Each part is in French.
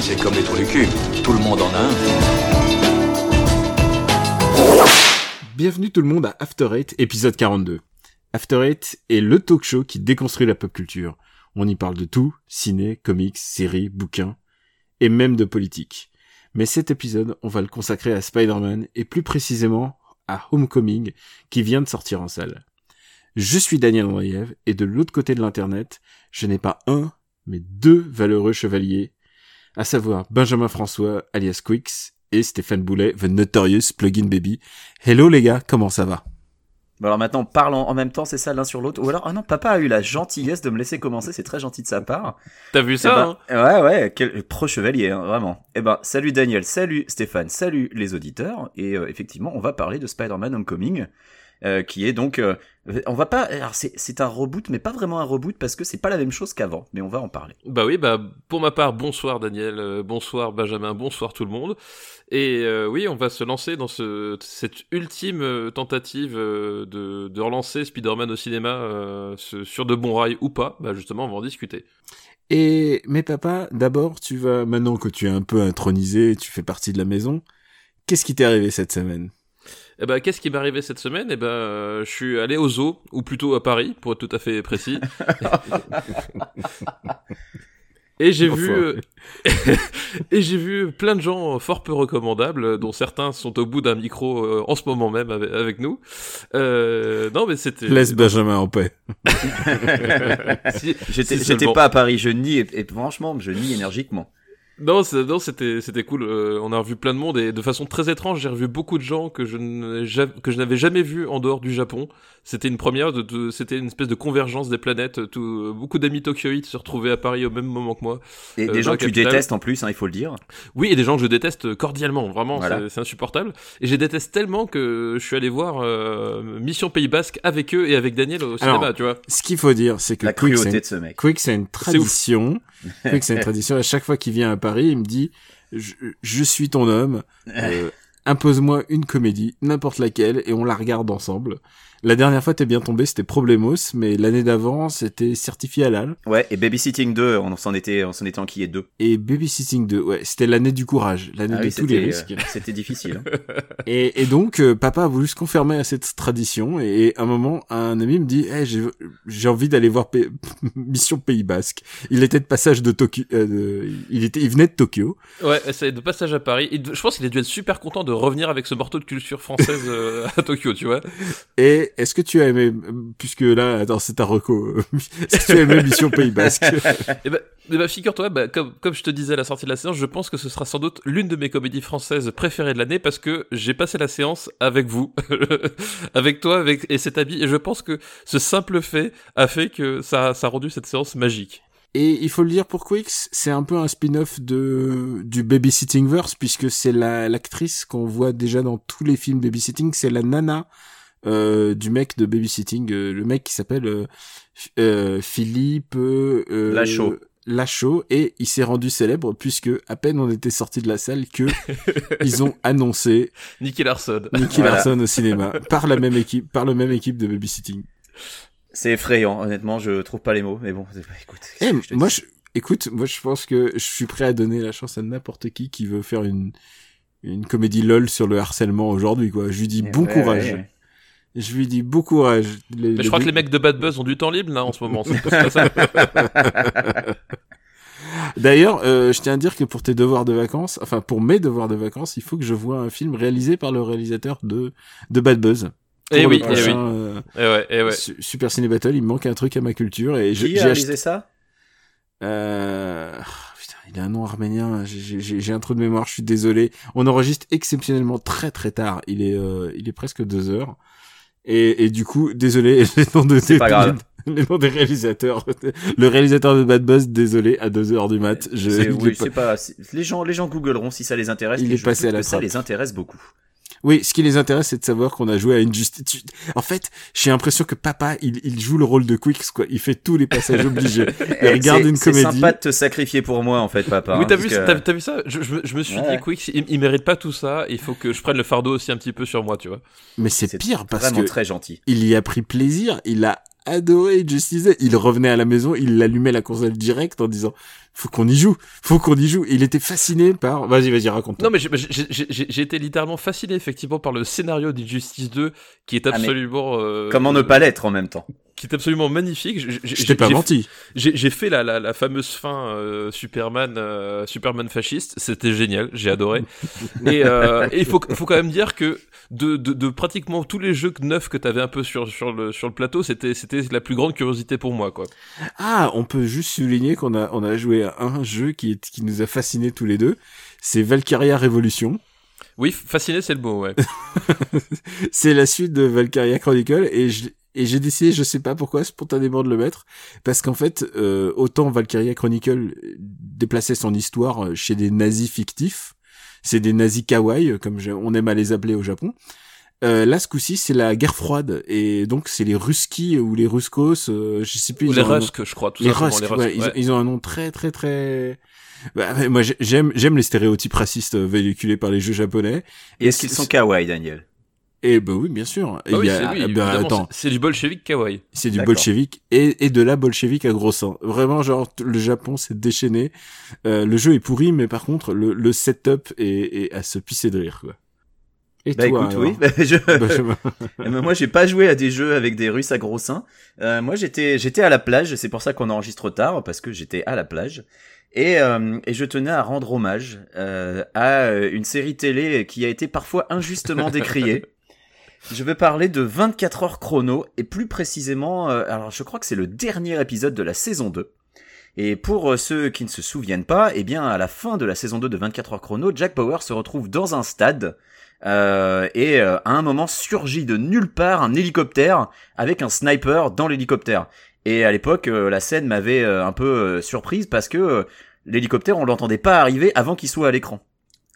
c'est comme les trous du cul. Tout le monde en a un. Bienvenue tout le monde à After Eight, épisode 42. After Eight est le talk show qui déconstruit la pop culture. On y parle de tout, ciné, comics, séries, bouquins, et même de politique. Mais cet épisode, on va le consacrer à Spider-Man, et plus précisément à Homecoming, qui vient de sortir en salle. Je suis Daniel Andriev, et de l'autre côté de l'internet, je n'ai pas un, mais deux valeureux chevaliers, à savoir Benjamin François, alias Quix, et Stéphane Boulet, The Notorious Plugin Baby. Hello les gars, comment ça va? Bon alors maintenant, parlons en même temps, c'est ça l'un sur l'autre. Ou alors, ah non, papa a eu la gentillesse de me laisser commencer, c'est très gentil de sa part. T'as vu ça Eh ben, Ouais, ouais, quel pro-chevalier, hein, vraiment. Eh ben, salut Daniel, salut Stéphane, salut les auditeurs. Et euh, effectivement, on va parler de Spider-Man Homecoming, euh, qui est donc... euh, on va pas... Alors, c'est c'est un reboot, mais pas vraiment un reboot, parce que c'est pas la même chose qu'avant, mais on va en parler. Bah oui, bah pour ma part, bonsoir Daniel, euh, bonsoir Benjamin, bonsoir tout le monde. Et euh, oui, on va se lancer dans ce, cette ultime euh, tentative euh, de, de relancer Spider-Man au cinéma euh, sur de bons rails ou pas. Bah justement, on va en discuter. Et mais papa, d'abord, tu vas maintenant que tu es un peu intronisé, tu fais partie de la maison. Qu'est-ce qui t'est arrivé cette semaine? Eh ben, qu'est-ce qui m'est arrivé cette semaine? Eh ben, euh, je suis allé au zoo, ou plutôt à Paris, pour être tout à fait précis. Et j'ai vu, euh, et j'ai vu plein de gens fort peu recommandables, dont certains sont au bout d'un micro euh, en ce moment même avec, avec nous. Euh, non, mais c'était. Laisse Benjamin en paix. Si- J'étais si j'étais seulement. pas à Paris, je nie, et, et franchement, je nie énergiquement. Non, c'est- non, c'était c'était cool. Euh, on a revu plein de monde et de façon très étrange, j'ai revu beaucoup de gens que je que je n'avais jamais vus en dehors du Japon. C'était une première, de, de- c'était une espèce de convergence des planètes. Tout, beaucoup d'amis tokyoïtes se retrouvaient à Paris au même moment que moi. Et Euh, des gens que tu détestes en plus, hein, il faut le dire. Oui, et des gens que je déteste cordialement, vraiment, Voilà. c'est- c'est insupportable. Et je les déteste tellement que je suis allé voir euh, Mission Pays Basque avec eux et avec Daniel au cinéma, Alors, tu vois. Ce qu'il faut dire, c'est que La Quick, c'est cruauté une- de ce mec. Quick, c'est une tradition. Quick, c'est une tradition. À chaque fois qu'il vient à Paris, il me dit je, je suis ton homme. euh, Impose-moi une comédie, n'importe laquelle, et on la regarde ensemble. La dernière fois, t'es bien tombé, c'était Problemos, mais l'année d'avant, c'était Certifié Halal. Ouais, et Babysitting 2, on s'en était, on s'en était enquillé deux. Et Babysitting 2, ouais, c'était l'année du courage, l'année Ah de oui, tous les c'était, risques. euh, c'était difficile. hein. Et, et donc, euh, papa a voulu se confirmer à cette tradition. Et, à un moment, un ami me dit, hey, j'ai, j'ai envie d'aller voir P- Mission Pays Basque. Il était de passage de Tokyo. euh, de- il était, il venait de Tokyo. Ouais, c'est de passage à Paris. Il- je pense qu'il a dû être super content de revenir avec ce morceau de culture française euh, à Tokyo, tu vois. Et est-ce que tu as aimé, puisque là, attends, c'est ta reco. Est-ce que tu as aimé Mission Pays Basque bah, eh ben, figure-toi, bah, comme, comme je te disais à la sortie de la séance, je pense que ce sera sans doute l'une de mes comédies françaises préférées de l'année parce que j'ai passé la séance avec vous, avec toi, avec et cet ami, et je pense que ce simple fait a fait que ça, ça a rendu cette séance magique. Et il faut le dire pour Quix, c'est un peu un spin-off de du Babysitting Verse puisque c'est la l'actrice qu'on voit déjà dans tous les films Babysitting, c'est la nana euh, du mec de Babysitting, euh, le mec qui s'appelle euh, euh, Philippe Lachaud. Lachaud et il s'est rendu célèbre puisque à peine on était sorti de la salle que ils ont annoncé Nicky Larson. Nicky Voilà. Larson au cinéma par la même équipe par le même équipe de Babysitting. C'est effrayant, honnêtement, je trouve pas les mots, mais bon, écoute. Eh, je te moi, je, écoute, moi, je pense que je suis prêt à donner la chance à n'importe qui qui veut faire une, une comédie lol sur le harcèlement aujourd'hui, quoi. Je lui dis bon Ouais, courage. ouais, ouais. Je lui dis bon courage. Les- Mais je crois que les mecs de Bad Buzz ont du temps libre là en ce moment. c'est pas ça. D'ailleurs, euh, je tiens à dire que pour tes devoirs de vacances, enfin pour mes devoirs de vacances, il faut que je vois un film réalisé par le réalisateur de de Bad Buzz. Pour Eh oui, eh prochain, oui. euh, Eh ouais, ouais. Su- Super Ciné Battle, il me manque un truc à ma culture et j'ai réalisé ça? Euh... ah, Putain, il a un nom arménien. J'ai- J'ai j'ai un trou de mémoire. Je suis désolé. On enregistre exceptionnellement très très tard. Il est euh, il est presque deux heures. Et, et du coup, désolé, les noms de C'est pas grave. les noms des réalisateurs. Le réalisateur de Bad Buzz, désolé, à deux heures du mat. Je, oui, pas- Les gens, les gens googleront si ça les intéresse. Il est je passé à la que ça trappe. les intéresse beaucoup. Oui, ce qui les intéresse, c'est de savoir qu'on a joué à une justice. En fait, j'ai l'impression que papa, il, il joue le rôle de Quicks, quoi. Il fait tous les passages obligés. Il regarde c'est- une C'est comédie. sympa de te sacrifier pour moi, en fait, papa. oui, hein, t'as vu, que- vu ça? Je, je me- je me suis Ouais. dit, Quick, il, il mérite pas tout ça. Il faut que je prenne le fardeau aussi un petit peu sur moi, tu vois. Mais c'est C'est pire parce Vraiment que très gentil. il y a pris plaisir. Il a adoré Justice. Il revenait à la maison, il allumait la console direct en disant faut qu'on y joue, faut qu'on y joue. Il était fasciné par. Vas-y, vas-y, raconte. Non, mais j'ai- j'ai j'ai- j'ai été littéralement fasciné effectivement par le scénario d'Injustice 2 qui est Ah, absolument. euh, Comment ne pas l'être en même temps? Qui est absolument magnifique. J'ai- j'ai- Je t'ai pas j'ai- menti. J'ai j'ai fait la, la, la fameuse fin euh, Superman euh, Superman fasciste, c'était génial, j'ai adoré. et euh, et il faut, faut quand même dire que de, de, de pratiquement tous les jeux neufs que t'avais un peu sur, sur, le, sur le plateau, c'était c'était la plus grande curiosité pour moi. quoi. Ah, on peut juste souligner qu'on a on a joué à un jeu qui est qui nous a fascinés tous les deux. C'est Valkyria Révolution. Oui, fasciné c'est le mot, ouais. c'est la suite de Valkyria Chronicle et je et j'ai décidé, je sais pas pourquoi, spontanément de le mettre, parce qu'en fait, euh, autant Valkyria Chronicle déplaçait son histoire euh, chez des nazis fictifs, c'est des nazis kawaii, comme je- on aime à les appeler au Japon. Euh, là, ce coup-ci, c'est la guerre froide, et donc c'est les Ruskis ou les Ruskos, euh, je sais plus. Ou les ont un nom- Rusk, je crois, tout les simplement. Rusk, les Rusk, ouais, ils, ouais. ils ont un nom très très très. Bah, moi j'ai- j'aime j'aime les stéréotypes racistes euh, véhiculés par les jeux japonais. Et est-ce qu'ils sont kawaii, Daniel? Et bah oui, bien sûr. Ah oui, Il y a- c'est lui, bah, attends, c'est- c'est du bolchevique kawaii. c'est du bolchevique et, et de la bolchevique à gros seins. Vraiment, genre le Japon s'est déchaîné. Euh, le jeu est pourri, mais par contre le, le setup est, est à se pisser de rire. Quoi. Et Bah toi, écoute, alors oui. Bah, je... Benjamin ben, moi, j'ai pas joué à des jeux avec des Russes à gros seins. Euh, moi, j'étais, j'étais à la plage. C'est pour ça qu'on enregistre tard parce que j'étais à la plage. Et, euh, et je tenais à rendre hommage euh, à euh, une série télé qui a été parfois injustement décriée. Je veux parler de 24 heures chrono et plus précisément, euh, alors je crois que c'est le dernier épisode de la saison 2. Et pour euh, ceux qui ne se souviennent pas, eh bien à la fin de la saison 2 de 24 heures chrono, Jack Bauer se retrouve dans un stade euh, et euh, à un moment surgit de nulle part un hélicoptère avec un sniper dans l'hélicoptère. Et à l'époque, euh, la scène m'avait euh, un peu euh, surprise parce que euh, l'hélicoptère, on l'entendait pas arriver avant qu'il soit à l'écran.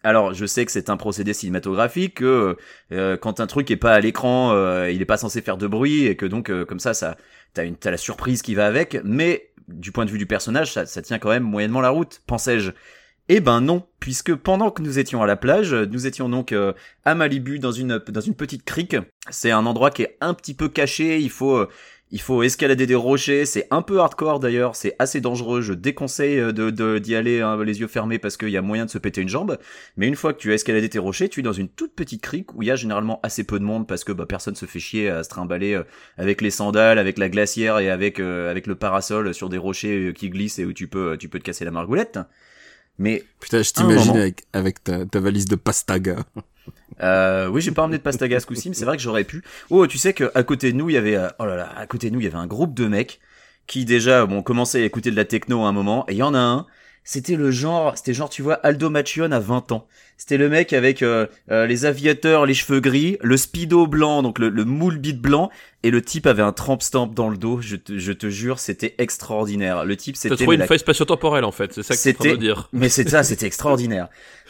Alors, je sais que c'est un procédé cinématographique, que quand un truc est pas à l'écran, il est pas censé faire de bruit et que donc comme ça, ça t'as une t'as la surprise qui va avec. Mais du point de vue du personnage, ça, ça tient quand même moyennement la route, pensais-je. Eh ben non, puisque pendant que nous étions à la plage, nous étions donc euh, à Malibu dans une dans une petite crique. C'est un endroit qui est un petit peu caché. Il faut euh, il faut escalader des rochers. C'est un peu hardcore d'ailleurs. C'est assez dangereux. Je déconseille euh, de de- d'y aller hein, les yeux fermés parce qu'il y a moyen de se péter une jambe. Mais une fois que tu as escaladé tes rochers, tu es dans une toute petite crique où il y a généralement assez peu de monde parce que bah, personne se fait chier à se trimballer euh, avec les sandales, avec la glacière et avec euh, avec le parasol sur des rochers qui glissent et où tu peux tu peux te casser la margoulette. Mais Putain, je t'imagine moment. avec, avec ta, ta valise de pastaga. Euh, oui, j'ai pas emmené de pastaga ce coup-ci, mais c'est vrai que j'aurais pu. Oh, tu sais que à côté de nous, il y avait, euh, oh là là, à côté de nous, il y avait un groupe de mecs qui déjà, bon, commençaient à écouter de la techno à un moment, et il y en a un. C'était le genre, c'était genre, tu vois, Aldo Machion à 20 ans. C'était le mec avec euh, euh, les aviateurs, les cheveux gris, le speedo blanc, donc le, le moule bit blanc, et le type avait un tramp stamp dans le dos. Je te, je te jure, c'était extraordinaire. Le type, T'as c'était trouvé une la- faille spatio-temporelle en fait, c'est ça que train de C'était- dire. mais c'est ça, c'était extraordinaire.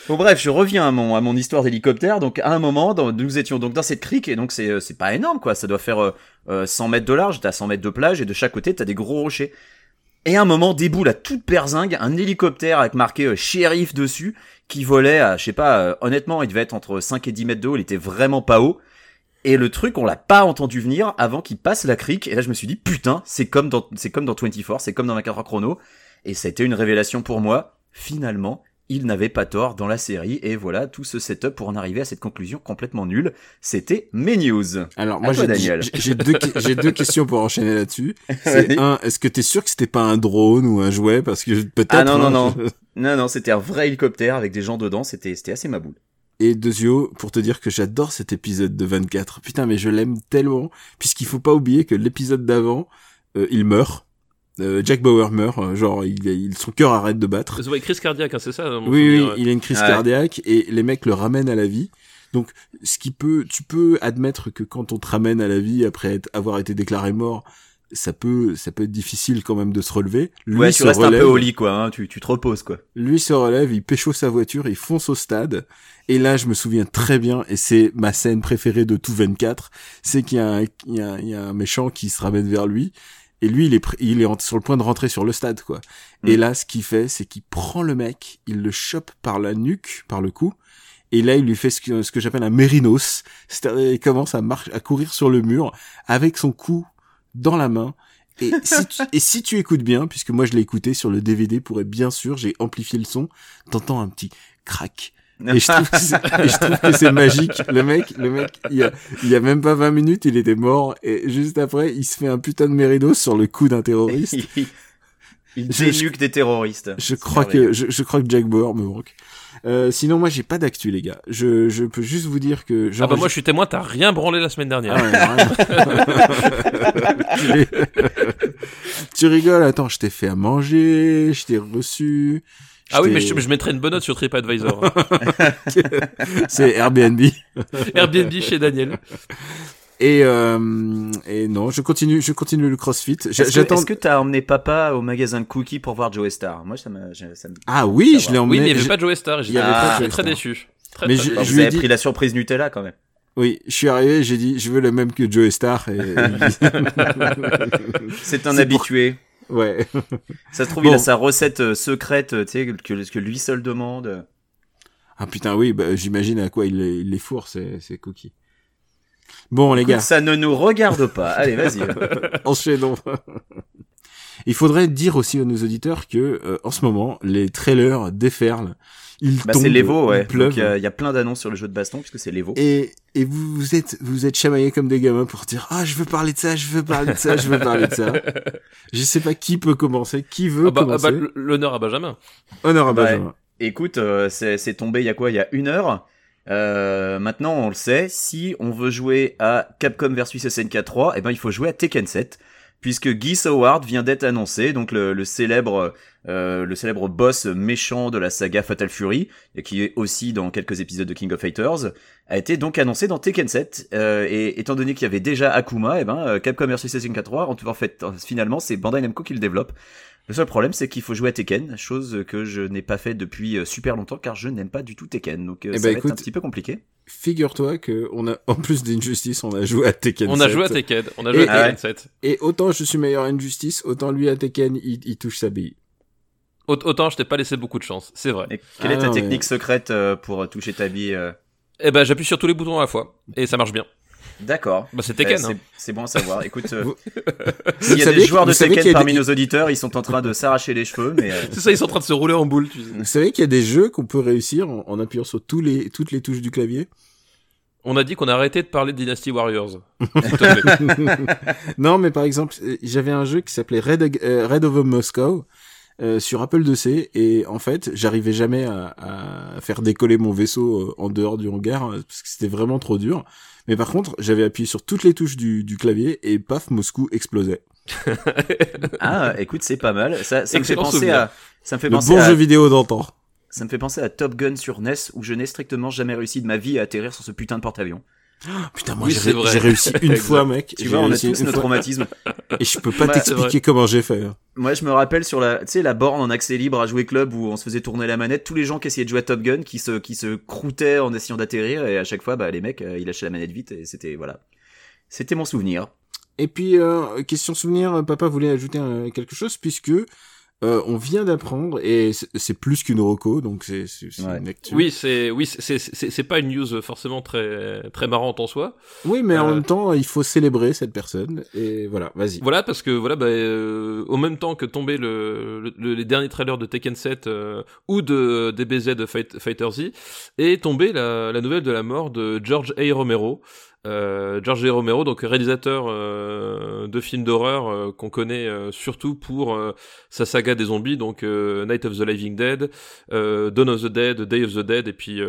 Bon bref, je reviens à mon à mon histoire d'hélicoptère. Donc à un moment, dans- nous étions donc dans cette crique et donc c'est euh, c'est pas énorme quoi. Ça doit faire euh, euh, 100 mètres de large. T'as 100 mètres de plage et de chaque côté t'as des gros rochers. Et à un moment déboule à toute berzingue un hélicoptère avec marqué euh, shérif dessus qui volait à je sais pas. euh, honnêtement, il devait être entre 5 et 10 mètres de haut. Il était vraiment pas haut. Et le truc, on l'a pas entendu venir avant qu'il passe la crique. Et là, je me suis dit, putain, c'est comme dans, c'est comme dans 24, c'est comme dans 24 heures chrono. Et ça a été une révélation pour moi. Finalement, il n'avait pas tort dans la série. Et voilà, tout ce setup pour en arriver à cette conclusion complètement nulle. C'était mes news. Alors À moi j'ai Daniel. j'ai- deux questions pour enchaîner là-dessus. C'est un, est-ce que t'es sûr que c'était pas un drone ou un jouet? Parce que peut-être. Ah non, non, hein, non. je- Non, non, c'était un vrai hélicoptère avec des gens dedans. C'était, c'était assez ma boule. Et Dezio, pour te dire que j'adore cet épisode de 24. Putain, mais je l'aime tellement puisqu'il faut pas oublier que l'épisode d'avant, euh, il meurt. Euh, Jack Bauer meurt, euh, genre il, il son cœur arrête de battre. C'est une crise cardiaque, hein, c'est ça Oui, oui, il a une crise Ouais. cardiaque et les mecs le ramènent à la vie. Donc, ce qui peut, tu peux admettre que quand on te ramène à la vie après être- avoir été déclaré mort, ça peut, ça peut être difficile quand même de se relever. Lui ouais, tu se restes relève, un peu au lit, quoi. Hein. Tu, tu te reposes, quoi. lui se relève, il pécho sa voiture, il fonce au stade. Et là, je me souviens très bien, et c'est ma scène préférée de tout 24, c'est qu'il y, a un- il y, a un- il y a un méchant qui se ramène vers lui. Et lui, il est, il est sur le point de rentrer sur le stade, quoi. Mm. Et là, ce qu'il fait, c'est qu'il prend le mec, il le chope par la nuque, par le cou, et là, il lui fait ce que, ce que j'appelle un mérinos. C'est-à-dire, il commence à marcher, à courir sur le mur, avec son cou dans la main. Et si, tu, et si tu écoutes bien, puisque moi je l'ai écouté sur le DVD pour être bien sûr, j'ai amplifié le son, t'entends un petit crack. Et je trouve que c'est, et je trouve que c'est magique. Le mec, le mec, il y a, il y a même pas 20 minutes, il était mort. Et juste après, il se fait un putain de méridos sur le cou d'un terroriste. Il dénuque des terroristes. Je crois que, je, je crois que Jack Bauer me manque. Euh, sinon, moi, j'ai pas d'actu, les gars. Je, je peux juste vous dire que, Ah bah moi je suis témoin, t'as rien branlé la semaine dernière. Ah ouais, tu rigoles, attends, je t'ai fait à manger, je t'ai reçu. Ah oui, mais je, je mettrais une bonne note sur TripAdvisor. C'est Airbnb. Airbnb chez Daniel. Et, euh, et non, je continue, je continue le CrossFit. J'a- Est-ce que- J'attends. est-ce que t'as emmené papa au magasin de cookies pour voir Joe Star? Moi, ça me, ça me- Ah oui, je l'ai Oui, emmené. mais il n'y avait je- pas Joe Star. J'étais Joe très Star. déçu. Très, Mais très je- déçu. je vous lui ai dit- pris la surprise Nutella quand même. Oui, je suis arrivé, j'ai dit, je veux le même que Joe Star. Et... C'est un habitué. Ouais. Ça se trouve, Bon. il a sa recette euh, secrète, euh, tu sais, que, que lui seul demande. Ah putain, oui, bah, j'imagine à quoi il les, il les fourre, ces, ces cookies. Bon, les Écoute, gars, ça ne nous regarde pas. Allez, vas-y. enchaînons. Il faudrait dire aussi à nos auditeurs que euh, en ce moment, les trailers déferlent. Bah, tombent, c'est l'Evo, ouais. pleuvent. Donc, il y a- il y, a plein d'annonces sur le jeu de baston, puisque c'est l'Evo. Et, et vous, vous êtes vous êtes chamaillés comme des gamins pour dire ah je veux parler de ça je veux parler de ça je veux parler de ça je sais pas qui peut commencer qui veut Ah bah, ah commencer bah, l'honneur à Benjamin. honneur à Ouais. Benjamin Écoute, euh, c'est c'est tombé il y a quoi? Il y a une heure. Euh, maintenant, on le sait, si on veut jouer à Capcom versus SNK 3, eh ben, il faut jouer à Tekken 7, puisque Guy Howard vient d'être annoncé, donc le, le célèbre, euh, le célèbre boss méchant de la saga Fatal Fury, et qui est aussi dans quelques épisodes de King of Fighters, a été donc annoncé dans Tekken 7. Euh, et étant donné qu'il y avait déjà Akuma, eh ben, euh, Capcom versus SNK 3, en, en fait, euh, finalement, c'est Bandai Namco qui le développe. Le seul problème, c'est qu'il faut jouer à Tekken, chose que je n'ai pas fait depuis euh, super longtemps, car je n'aime pas du tout Tekken. Donc, euh, Eh ça ben, va être un écoute, petit peu compliqué. figure-toi que on a en plus d'Injustice on a joué à Tekken On a 7. joué à Tekken. On a Et- joué à Ah Tekken 7. et autant je suis meilleur à Injustice autant lui à Tekken il, il touche sa bille Aut- Autant je t'ai pas laissé beaucoup de chance, c'est vrai. Et quelle Ah est ta non, mais- technique secrète euh, pour toucher ta bille Eh ben j'appuie sur tous les boutons à la fois et ça marche bien. D'accord. Bah c'est Euh, Tekken. c'est- hein. C'est bon à savoir. Écoute, euh, Vous- s'il y a savez des joueurs de Tekken a parmi des- nos auditeurs, ils sont en train de s'arracher les cheveux, mais euh, C'est ça, ils sont en train de se rouler en boule. Tu sais. vous savez qu'il y a des jeux qu'on peut réussir en, en appuyant sur tous les toutes les touches du clavier? On a dit qu'on a arrêté de parler de Dynasty Warriors. Non mais par exemple euh, j'avais un jeu qui s'appelait Red, euh, Red Over Moscow euh, sur Apple IIc et en fait j'arrivais jamais à, à faire décoller mon vaisseau euh, en dehors du hangar euh, parce que c'était vraiment trop dur mais par contre j'avais appuyé sur toutes les touches du, du clavier et paf Moscou explosait ah, écoute, c'est pas mal. Ça, ça me fait penser souvenir. à, ça me fait le penser bon à, jeu vidéo d'antan ça me fait penser à Top Gun sur NES où je n'ai strictement jamais réussi de ma vie à atterrir sur ce putain de porte-avions. Putain moi Oui, j'ai ré- réussi une fois mec Tu vois, on a tous nos traumatismes. et je peux pas t'expliquer comment j'ai fait hein. Moi, je me rappelle sur la, tu sais, la borne en accès libre à jouer club où on se faisait tourner la manette, tous les gens qui essayaient de jouer à Top Gun, qui se, qui se croûtaient en essayant d'atterrir, et à chaque fois, bah, les mecs, euh, ils lâchaient la manette vite, et c'était, voilà. C'était mon souvenir. Et puis, euh, question souvenir, papa voulait ajouter euh, quelque chose puisque euh, on vient d'apprendre et c'est- plus qu'une roco, donc c'est c'est- c'est Ouais. une actu. Oui, c'est oui, c'est c'est c'est pas une news forcément très très marrante en soi. Oui, mais en Euh, même temps, il faut célébrer cette personne et voilà, vas-y. Voilà, parce que voilà, bah, euh, au même temps que tombaient le, le- le- les derniers trailers de Tekken 7 euh, ou de DBZ de Fight, Fighter Z, est tombée la, la nouvelle de la mort de George A. Romero. Euh, George. Romero, donc réalisateur euh, de films d'horreur euh, qu'on connaît euh, surtout pour sa saga des zombies, donc Night of the Living Dead, Dawn of the Dead, Day of the Dead, et puis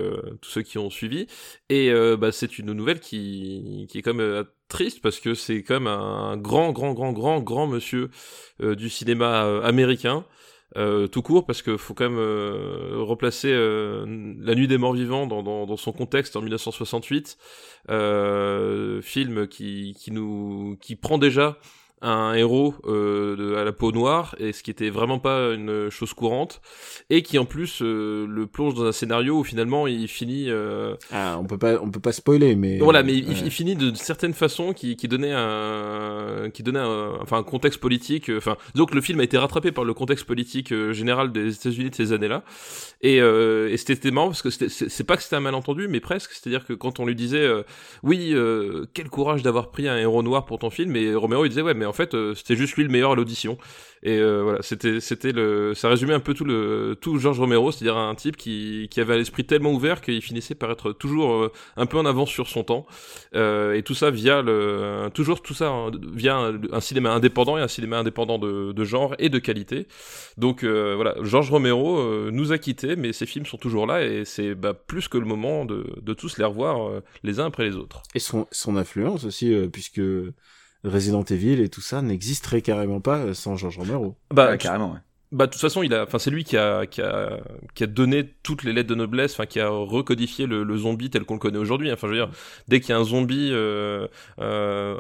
tous ceux qui ont suivi. Et bah, c'est une nouvelle qui, qui est euh, triste parce que c'est même un grand, grand, grand, grand, grand monsieur du cinéma américain. Euh, tout court parce que faut quand même euh, replacer euh, La Nuit des Morts Vivants dans, dans, dans son contexte en 1968, euh, film qui, qui nous qui prend déjà un héros euh, de- à la peau noire et ce qui était vraiment pas une chose courante et qui en plus euh, le plonge dans un scénario où finalement il finit euh, Ah, on peut pas, on peut pas spoiler, mais voilà, mais il, ouais. il finit de certaines façons qui, qui donnait un, qui donnait un, enfin un contexte politique. euh, Enfin, donc le film a été rattrapé par le contexte politique euh, général des États-Unis de ces années-là. Et, euh, et c'était marrant parce que c'est c'est pas que c'était un malentendu, mais presque. C'est-à-dire que quand on lui disait, euh, oui, euh, quel courage d'avoir pris un héros noir pour ton film, et Romero il disait, ouais, mais en fait euh, c'était juste lui le meilleur à l'audition. Et euh, voilà, c'était c'était le ça résumait un peu tout le tout George Romero, c'est-à-dire un type qui qui avait l'esprit tellement ouvert qu'il finissait par être toujours euh, un peu en avance sur son temps. Et tout ça via le toujours tout ça hein, via un, cinéma indépendant et un cinéma indépendant de, genre et de qualité. Donc voilà, George Romero nous a quittés, mais ses films sont toujours là et c'est bah, plus que le moment de, de tous les revoir les uns après les autres. Et son, influence aussi, puisque Resident Evil et tout ça n'existerait carrément pas euh, sans George Romero. Bah Ouais, carrément, ouais. Bah de toute façon, il a, enfin c'est lui qui a, qui a, qui a donné toutes les lettres de noblesse, enfin qui a recodifié le, le zombie tel qu'on le connaît aujourd'hui. Enfin je veux dire, dès qu'il y a un zombie euh, euh,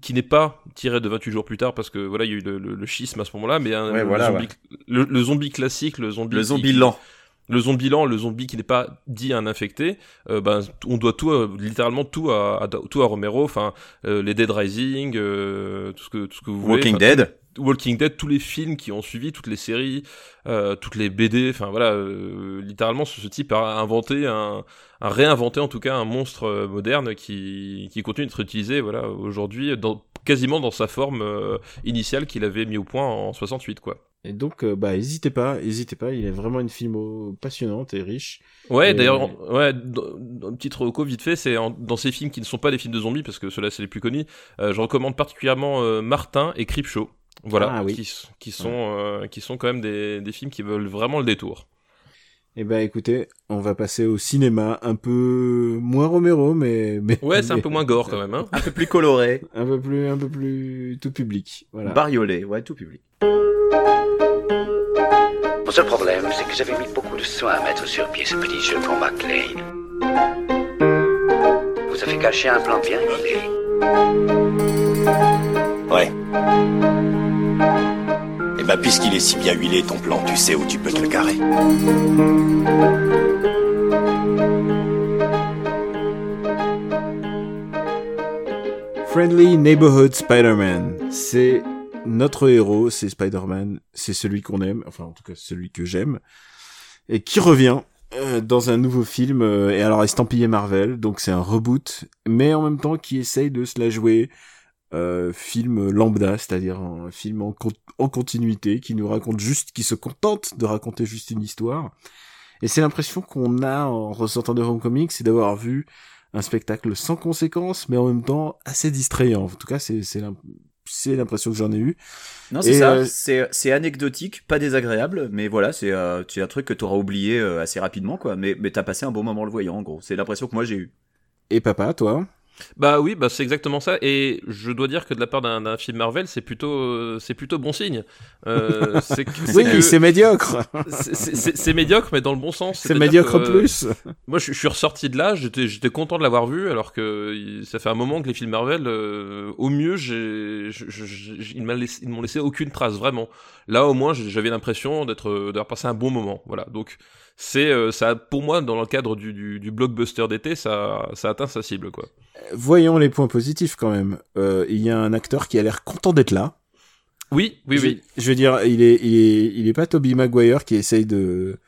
qui n'est pas tiré de 28 jours plus tard, parce que voilà il y a eu le, le, le schisme à ce moment-là, mais un, Ouais, le, voilà, zombie, le, le zombie classique, le zombie, Le zombie qui- lent. Le zombie lent, le zombie qui n'est pas dit à un infecté, euh, ben on doit tout, euh, littéralement tout à, à- tout à Romero. Enfin euh, les Dead Rising, euh, tout ce que tout ce que vous voulez. Walking Dead. Walking Dead, tous les films qui ont suivi, toutes les séries, euh, toutes les BD, enfin voilà, euh, littéralement ce, ce type a inventé un, a réinventé en tout cas un monstre moderne qui, qui continue d'être utilisé, voilà, aujourd'hui dans quasiment dans sa forme euh, initiale qu'il avait mis au point en 68 quoi. Et donc, euh, bah, hésitez pas, hésitez pas, il est vraiment une filmo passionnante et riche. Ouais, Et- d'ailleurs, ouais, un petit reco vite fait, c'est dans ces films qui ne sont pas des films de zombies, parce que ceux-là c'est les plus connus, euh, je recommande particulièrement euh, Martin et Creepshow. Voilà, Ah oui. qui, sont qui sont quand même des, des films qui veulent vraiment le détour. Et bah, écoutez, on va passer au cinéma, un peu moins Romero, mais, mais Ouais, c'est un peu moins gore quand même. Hein. Un peu plus coloré. un peu plus, un peu plus tout public. Voilà. Bariolé, ouais, tout public. Mon seul problème, c'est que j'avais mis beaucoup de soin à mettre sur pied ce petit jeu pour McLean. Vous avez caché un plan bien huilé. Ouais. Bah puisqu'il est si bien huilé ton plan, tu sais où tu peux te le carrer. Friendly Neighborhood Spider-Man. C'est notre héros, c'est Spider-Man, c'est celui qu'on aime, enfin en tout cas celui que j'aime, et qui revient euh, dans un nouveau film, euh, et alors estampillé Marvel, donc c'est un reboot, mais en même temps qui essaye de se la jouer euh, film lambda, c'est-à-dire un film en, con- en continuité, qui nous raconte juste, qui se contente de raconter juste une histoire. Et c'est l'impression qu'on a en ressortant de Homecoming, c'est d'avoir vu un spectacle sans conséquence, mais en même temps assez distrayant. En tout cas, c'est c'est l'im- c'est l'impression que j'en ai eu. Non, c'est ça. euh, C'est anecdotique, pas désagréable, mais voilà, c'est euh, un truc que t'auras oublié euh, assez rapidement, quoi. Mais mais t'as passé un bon moment le voyant, en gros. C'est l'impression que moi j'ai eu. Et papa, toi? Bah oui, bah c'est exactement ça. Et je dois dire que de la part d'un film Marvel, c'est plutôt euh, c'est plutôt bon signe. Euh, c'est Oui, c'est médiocre. c'est- c'est c'est- c'est médiocre, mais dans le bon sens. C'est médiocre que, plus. Moi, je, je suis ressorti de là, j'étais, j'étais content de l'avoir vu, alors que ça fait un moment que les films Marvel, euh, au mieux, j'ai, je- je- ils, m'a laissé- ils m'ont laissé aucune trace, vraiment. Là, au moins, j'avais l'impression d'être, d'avoir passé un bon moment. Voilà. Donc, c'est, euh, ça, pour moi, dans le cadre du, du, du blockbuster d'été, ça, ça atteint sa cible, quoi. Voyons les points positifs quand même. Euh, Il y a un acteur qui a l'air content d'être là. Oui, oui, oui. Je, veux dire, il est, il est, il est pas Toby Maguire qui essaye de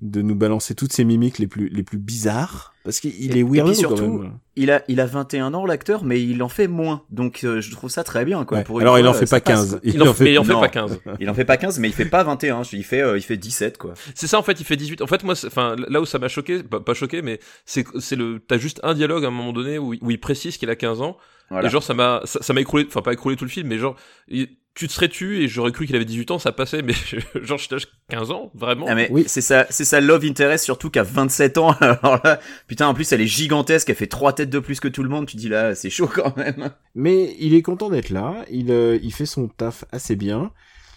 de nous balancer toutes ses mimiques les plus les plus bizarres parce qu'il est weirdo et puis quand surtout, même. Il a il a 21 ans l'acteur, mais il en fait moins. Donc euh, je trouve ça très bien, quoi. Ouais. Pour une Alors il en fait pas passe, 15. quoi. Il en, mais il en fait pas 15. Il en fait pas 15, mais il fait pas 21. Il fait euh, il fait 17, quoi. C'est ça en fait, il fait 18. En fait, moi, c'est- enfin, là où ça m'a choqué, pas, pas choqué, mais c'est c'est le, t'as juste un dialogue à un moment donné où, il- où il précise qu'il a 15 ans. Voilà. Et genre, ça m'a, ça ça m'a écroulé, enfin pas écroulé tout le film, mais genre, il- tu te serais tu et j'aurais cru qu'il avait 18 ans, ça passait, mais genre, j'étais 15 ans, vraiment. Ah mais Oui. c'est ça, c'est ça love interest surtout qu'à 27 ans. Alors là, putain, en plus elle est gigantesque, elle fait trois têtes de plus que tout le monde. Tu dis là, c'est chaud quand même. Mais il est content d'être là. Il euh, il fait son taf assez bien.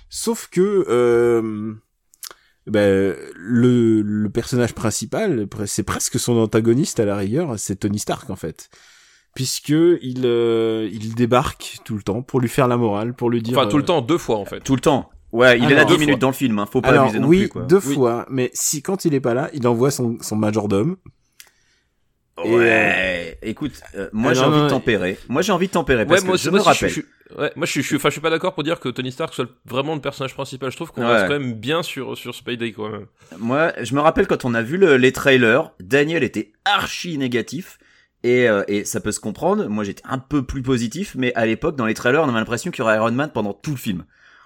Sauf que euh, ben, le le personnage principal, c'est presque son antagoniste à la rigueur, c'est Tony Stark en fait. Puisque il euh, il débarque tout le temps pour lui faire la morale, pour lui dire Enfin, tout le euh, temps, deux fois en fait. Tout le temps. Ouais, il est là Alors, 10 deux minutes fois. dans le film, hein. faut pas Alors abuser non oui, plus quoi. deux Oui. fois, mais si quand il est pas là, il envoie son son majordome. Et, Ouais, écoute, euh, moi Ah, j'ai envie de tempérer. Moi j'ai envie de tempérer parce moi, que je moi, me si, rappelle. Je, ouais, moi, je suis, je suis, enfin, je suis pas d'accord pour dire que Tony Stark soit vraiment le personnage principal. Je trouve qu'on Ouais. reste quand même bien sur sur Spidey quand même. Moi, je me rappelle quand on a vu le- les trailers, Daniel était archi négatif. Et, euh, et ça peut se comprendre. Moi, j'étais un peu plus positif, mais à l'époque, dans les trailers, on avait l'impression qu'il y aurait Iron Man pendant tout le film.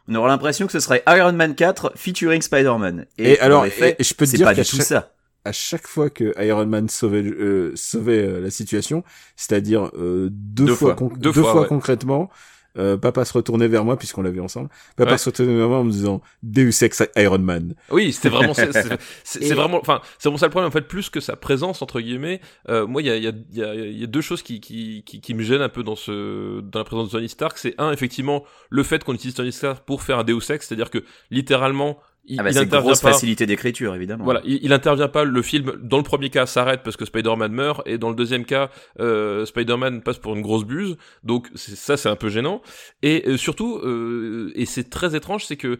On aurait l'impression que ce serait Iron Man 4 featuring Spider-Man. Et alors, et- je peux te dire pas du tout chaque- ça. à chaque fois que Iron Man sauvait, euh, sauvait euh, la situation, c'est-à-dire euh, deux, Deux fois, fois. con- Deux deux fois, fois ouais. concrètement, euh, papa se retournait vers moi puisqu'on l'avait ensemble. Papa Ouais. se retournait vers moi en me disant Deus Ex Iron Man. Oui, c'était vraiment, c'est Et- vraiment, enfin, c'est vraiment ça le problème en fait, plus que sa présence entre guillemets. Euh, moi, il y a, il y, a, il y, a, il y a deux choses qui, qui, qui, qui me gênent un peu dans ce, dans la présence de Tony Stark. C'est un, effectivement, le fait qu'on utilise Tony Stark pour faire un Deus Ex, c'est-à-dire que littéralement, il, Ah bah, il c'est une intervient grosse pas. facilité d'écriture, évidemment. Voilà, il, il intervient pas. Le film, dans le premier cas, s'arrête parce que Spider-Man meurt, et dans le deuxième cas, euh, Spider-Man passe pour une grosse buse. Donc ça, c'est un peu gênant. Et euh, surtout, euh, et c'est très étrange, c'est que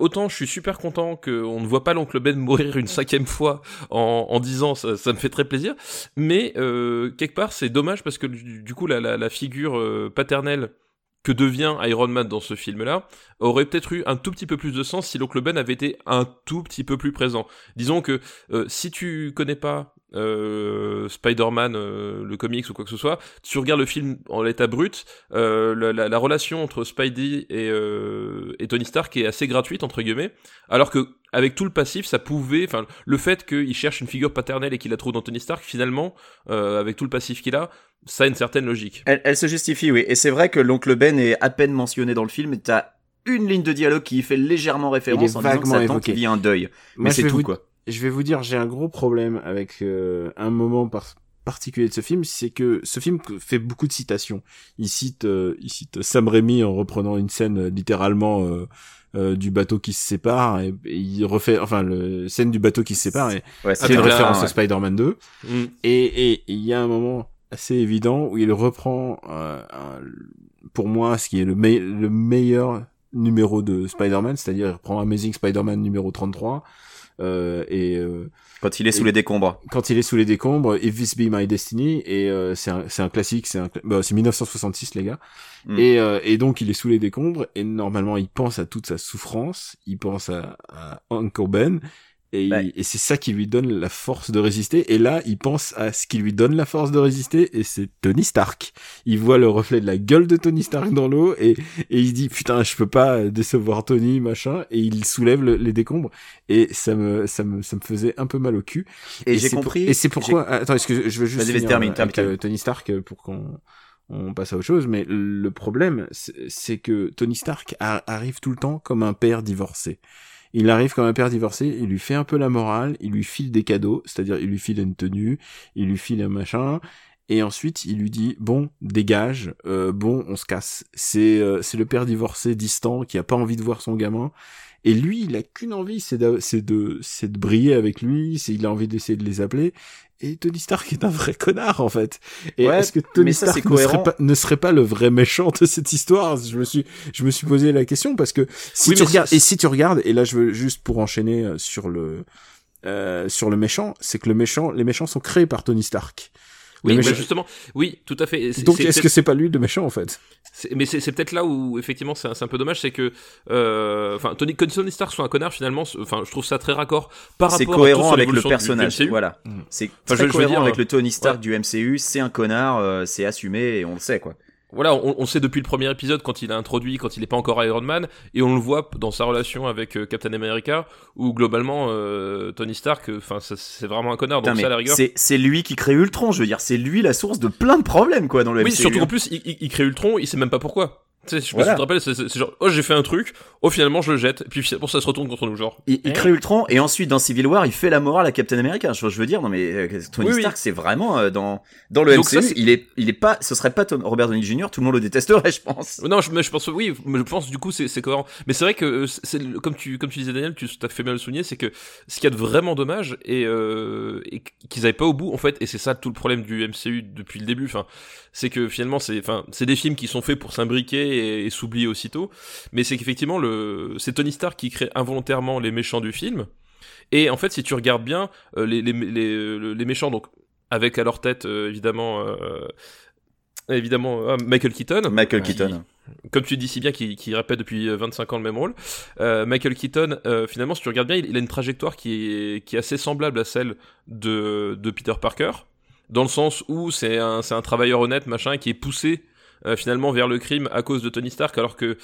autant je suis super content qu'on ne voit pas l'oncle Ben mourir une cinquième fois en, en dix ans, ça, ça me fait très plaisir. Mais quelque part, c'est dommage parce que du, du coup, la, la, la figure paternelle que devient Iron Man dans ce film-là aurait peut-être eu un tout petit peu plus de sens si l'oncle Ben avait été un tout petit peu plus présent. Disons que euh, si tu connais pas euh, Spider-Man, euh, le comics ou quoi que ce soit, tu regardes le film en l'état brut, euh, la, la- la relation entre Spidey et, euh, et Tony Stark est assez gratuite entre guillemets, alors que avec tout le passif, ça pouvait, enfin, le fait qu'il cherche une figure paternelle et qu'il la trouve dans Tony Stark, finalement, euh, avec tout le passif qu'il a, ça a une certaine logique. Elle, elle se justifie, oui. Et c'est vrai que l'oncle Ben est à peine mentionné dans le film. T'as une ligne de dialogue qui y fait légèrement référence en disant que vaguement sa tante vit un deuil. Moi, Mais c'est tout, vous- quoi. Je vais vous dire, j'ai un gros problème avec euh, un moment par- particulier de ce film, c'est que ce film fait beaucoup de citations. Il cite, euh, il cite Sam Raimi en reprenant une scène euh, littéralement euh, euh, du bateau qui se sépare et, et il refait, enfin, le scène du bateau qui se sépare et Ouais, c'est une la- référence ouais. à Spider-Man 2. Mm. Et et il y a un moment assez évident où il reprend, euh, un- pour moi, ce qui est le, me- le meilleur numéro de Spider-Man, c'est-à-dire il reprend Amazing Spider-Man numéro 33. Euh, et euh, Quand il est sous Et- les décombres. quand il est sous les décombres, If This Be My Destiny, et euh, c'est un, un classique, c'est bah, c'est 1966 les gars, Mm. et, euh, et donc il est sous les décombres, et normalement il pense à toute sa souffrance, il pense à, à Uncle Ben, et, il- Ouais. et c'est ça qui lui donne la force de résister, et là il pense à ce qui lui donne la force de résister, et c'est Tony Stark. Il voit le reflet de la gueule de Tony Stark dans l'eau, et, et il se dit putain je peux pas décevoir Tony machin, et il soulève le- les décombres, et ça me, ça me, ça me faisait un peu mal au cul. Et, j'ai pour- compris. et c'est pourquoi. Attends, est-ce que je veux juste finir termine, euh, avec, euh, termine. Tony Stark euh, pour qu'on on passe à autre chose. Mais le problème, c'est que Tony Stark arrive tout le temps comme un père divorcé. Il arrive comme un père divorcé, il lui fait un peu la morale, il lui file des cadeaux, c'est-à-dire il lui file une tenue, il lui file un machin, et ensuite il lui dit bon dégage, euh, bon on se casse. C'est euh, c'est le père divorcé distant qui a pas envie de voir son gamin. Et lui, il a qu'une envie, c'est de, c'est de, c'est de briller avec lui, c'est, il a envie d'essayer de les appeler. Et Tony Stark est un vrai connard, en fait. Et Ouais, est-ce que Tony ça, Stark ne serait, pas, ne serait pas le vrai méchant de cette histoire? Je me suis, je me suis posé la question parce que si Oui, tu regardes, et si tu regardes, et là je veux juste pour enchaîner euh, sur le, euh, sur le méchant, c'est que le méchant, les méchants sont créés par Tony Stark. Oui, bah justement, oui, tout à fait. Et c'est- Donc c'est est-ce que c'est pas lui le méchant, en fait? C'est- mais c'est c'est peut-être là où effectivement c'est un, c'est un peu dommage, c'est que euh, enfin Tony que Tony Stark soit un connard finalement, c'est- enfin je trouve ça très raccord par C'est rapport à cohérent toute avec le du- du personnage. MCU. Voilà. Mm. C'est très je- je veux cohérent dire, avec euh, le Tony Stark ouais. du MCU. C'est un connard, euh, c'est assumé et on le sait, quoi. Voilà, on, on sait depuis le premier épisode quand il a introduit, quand il n'est pas encore Iron Man, et on le voit dans sa relation avec euh, Captain America, où globalement euh, Tony Stark, enfin c'est vraiment un connard. Putain, Donc ça à la rigueur. c'est lui qui crée Ultron. Je veux dire, c'est lui la source de plein de problèmes, quoi, dans le Oui, MCU. surtout hein. qu'en plus il, il- il crée Ultron, il sait même pas pourquoi. Tu sais, je Voilà. te rappelles, c'est genre, oh j'ai fait un truc, oh finalement je le jette, et puis pour ça se retourne contre nous, genre. Il, il crée Ultron et ensuite dans Civil War il fait la morale à Captain America. Je, je veux dire non mais euh, Tony Oui, oui. Stark c'est vraiment euh, dans dans le Donc MCU ça, il est il est pas ce serait pas Tom- Robert Downey Jr. tout le monde le détesterait je pense. Non, je, mais je pense oui, mais je pense du coup c'est cohérent. Mais c'est vrai que euh, c'est comme tu comme tu disais Daniel, tu as fait bien le souligner, c'est que ce qu'il y a de vraiment dommage et, euh, et qu'ils avaient pas au bout en fait, et c'est ça tout le problème du MCU depuis le début. Enfin, c'est que finalement c'est enfin c'est des films qui sont faits pour s'imbriquer et, et s'oublier aussitôt. Mais c'est qu'effectivement le c'est Tony Stark qui crée involontairement les méchants du film. Et en fait, si tu regardes bien euh, les, les, les, les méchants, donc avec à leur tête euh, évidemment euh, évidemment euh, Michael Keaton, Michael qui- Keaton. comme tu dis si bien, qui, qui répète depuis euh, 25 ans le même rôle. Euh, Michael Keaton, euh, finalement, si tu regardes bien, il, il a une trajectoire qui est, qui est assez semblable à celle de, de Peter Parker. dans le sens où c'est un, c'est un travailleur honnête, machin, qui est poussé euh, finalement vers le crime à cause de Tony Stark, alors que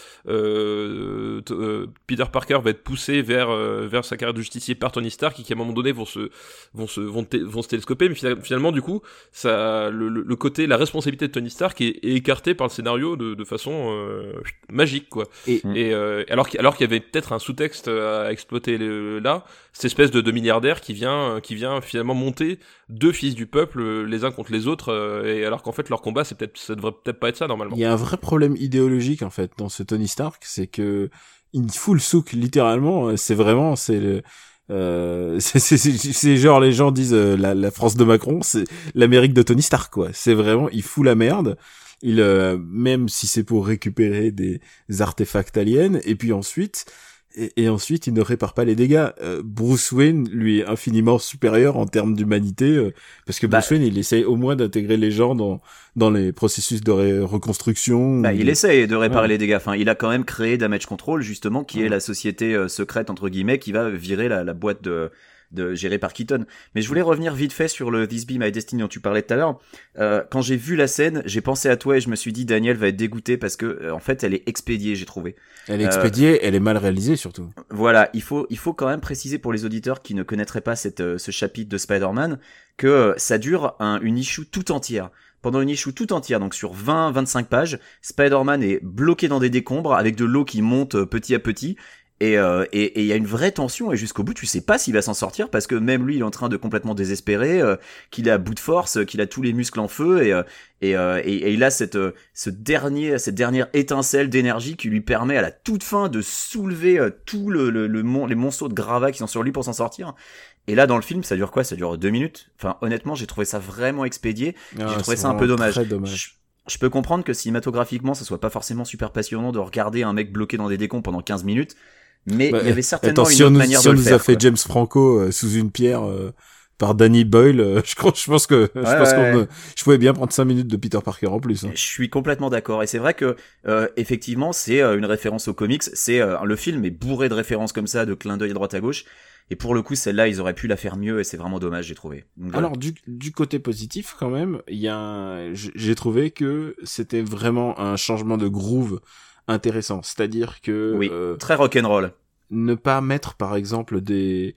euh, euh, Peter Parker va être poussé vers euh, vers sa carrière de justicier par Tony Stark, et qui à un moment donné vont se vont se vont, se télescoper, mais fina- finalement du coup, ça le, le- côté la responsabilité de Tony Stark est, est écartée par le scénario de, de façon euh, magique quoi. Et- Et euh, alors qu'il alors qu'il y avait peut-être un sous-texte à exploiter le- là, cette espèce de, de milliardaire qui vient qui vient finalement monter deux fils du peuple les uns contre les autres, euh, et alors qu'en fait leur combat c'est peut-être ça devrait peut-être pas être ça Il y a un vrai problème idéologique en fait dans ce Tony Stark, c'est que il fout le souk littéralement. C'est vraiment c'est le euh, c'est genre les gens disent euh, la, la France de Macron, c'est l'Amérique de Tony Stark quoi. C'est vraiment il fout la merde. Il euh, même si c'est pour récupérer des artefacts aliens et puis ensuite et, et ensuite il ne répare pas les dégâts. Euh, Bruce Wayne lui est infiniment supérieur en termes d'humanité euh, parce que Bah- Bruce Wayne il essaye au moins d'intégrer les gens dans dans les processus de ré- reconstruction. Bah, ou il essaye de réparer Ouais. les dégâts. Enfin, il a quand même créé Damage Control, justement, qui est la société euh, secrète, entre guillemets, qui va virer la, la boîte de, de gérée par Keaton. Mais je voulais revenir vite fait sur le This Be My Destiny dont tu parlais tout à l'heure. Euh, quand j'ai vu la scène, j'ai pensé à toi et je me suis dit, Daniel va être dégoûté parce que, euh, en fait, elle est expédiée, j'ai trouvé. Elle est Euh, expédiée, elle est mal réalisée surtout. Voilà, il faut, il faut quand même préciser pour les auditeurs qui ne connaîtraient pas cette, euh, ce chapitre de Spider-Man que ça dure un, une issue tout entière. Pendant une issue tout entière, donc sur 20-25 pages, Spider-Man est bloqué dans des décombres avec de l'eau qui monte petit à petit. Et euh, et et il y a une vraie tension et jusqu'au bout tu sais pas s'il va s'en sortir parce que même lui il est en train de complètement désespérer, euh, qu'il est à bout de force, qu'il a tous les muscles en feu et euh, et, euh, et, et il a cette euh, ce dernier cette dernière étincelle d'énergie qui lui permet à la toute fin de soulever tout le, le, le mon- les monceaux de gravats qui sont sur lui pour s'en sortir. Et là dans le film ça dure quoi? Ça dure deux minutes? Enfin honnêtement j'ai trouvé ça vraiment expédié. Ah, j'ai trouvé c'est ça un peu dommage. Très dommage. Je, je peux comprendre que cinématographiquement ça soit pas forcément super passionnant de regarder un mec bloqué dans des décombres pendant 15 minutes. Mais Bah, il y avait certainement Attends, une si on autre nous, manière si de on le nous faire. a fait quoi. James Franco euh, sous une pierre euh, par Danny Boyle, euh, je crois, je pense que je Ouais, pense ouais, euh, je pouvais bien prendre 5 minutes de Peter Parker en plus. hein. Je suis complètement d'accord et c'est vrai que euh, effectivement c'est euh, une référence aux comics, c'est euh, le film est bourré de références comme ça, de clins d'œil à droite à gauche et pour le coup celle-là ils auraient pu la faire mieux et c'est vraiment dommage j'ai trouvé. Donc, voilà. Alors du, du côté positif quand même, il y a un- j'ai trouvé que c'était vraiment un changement de groove intéressant, c'est-à-dire que oui, euh, très rock'n'roll. ne pas mettre par exemple des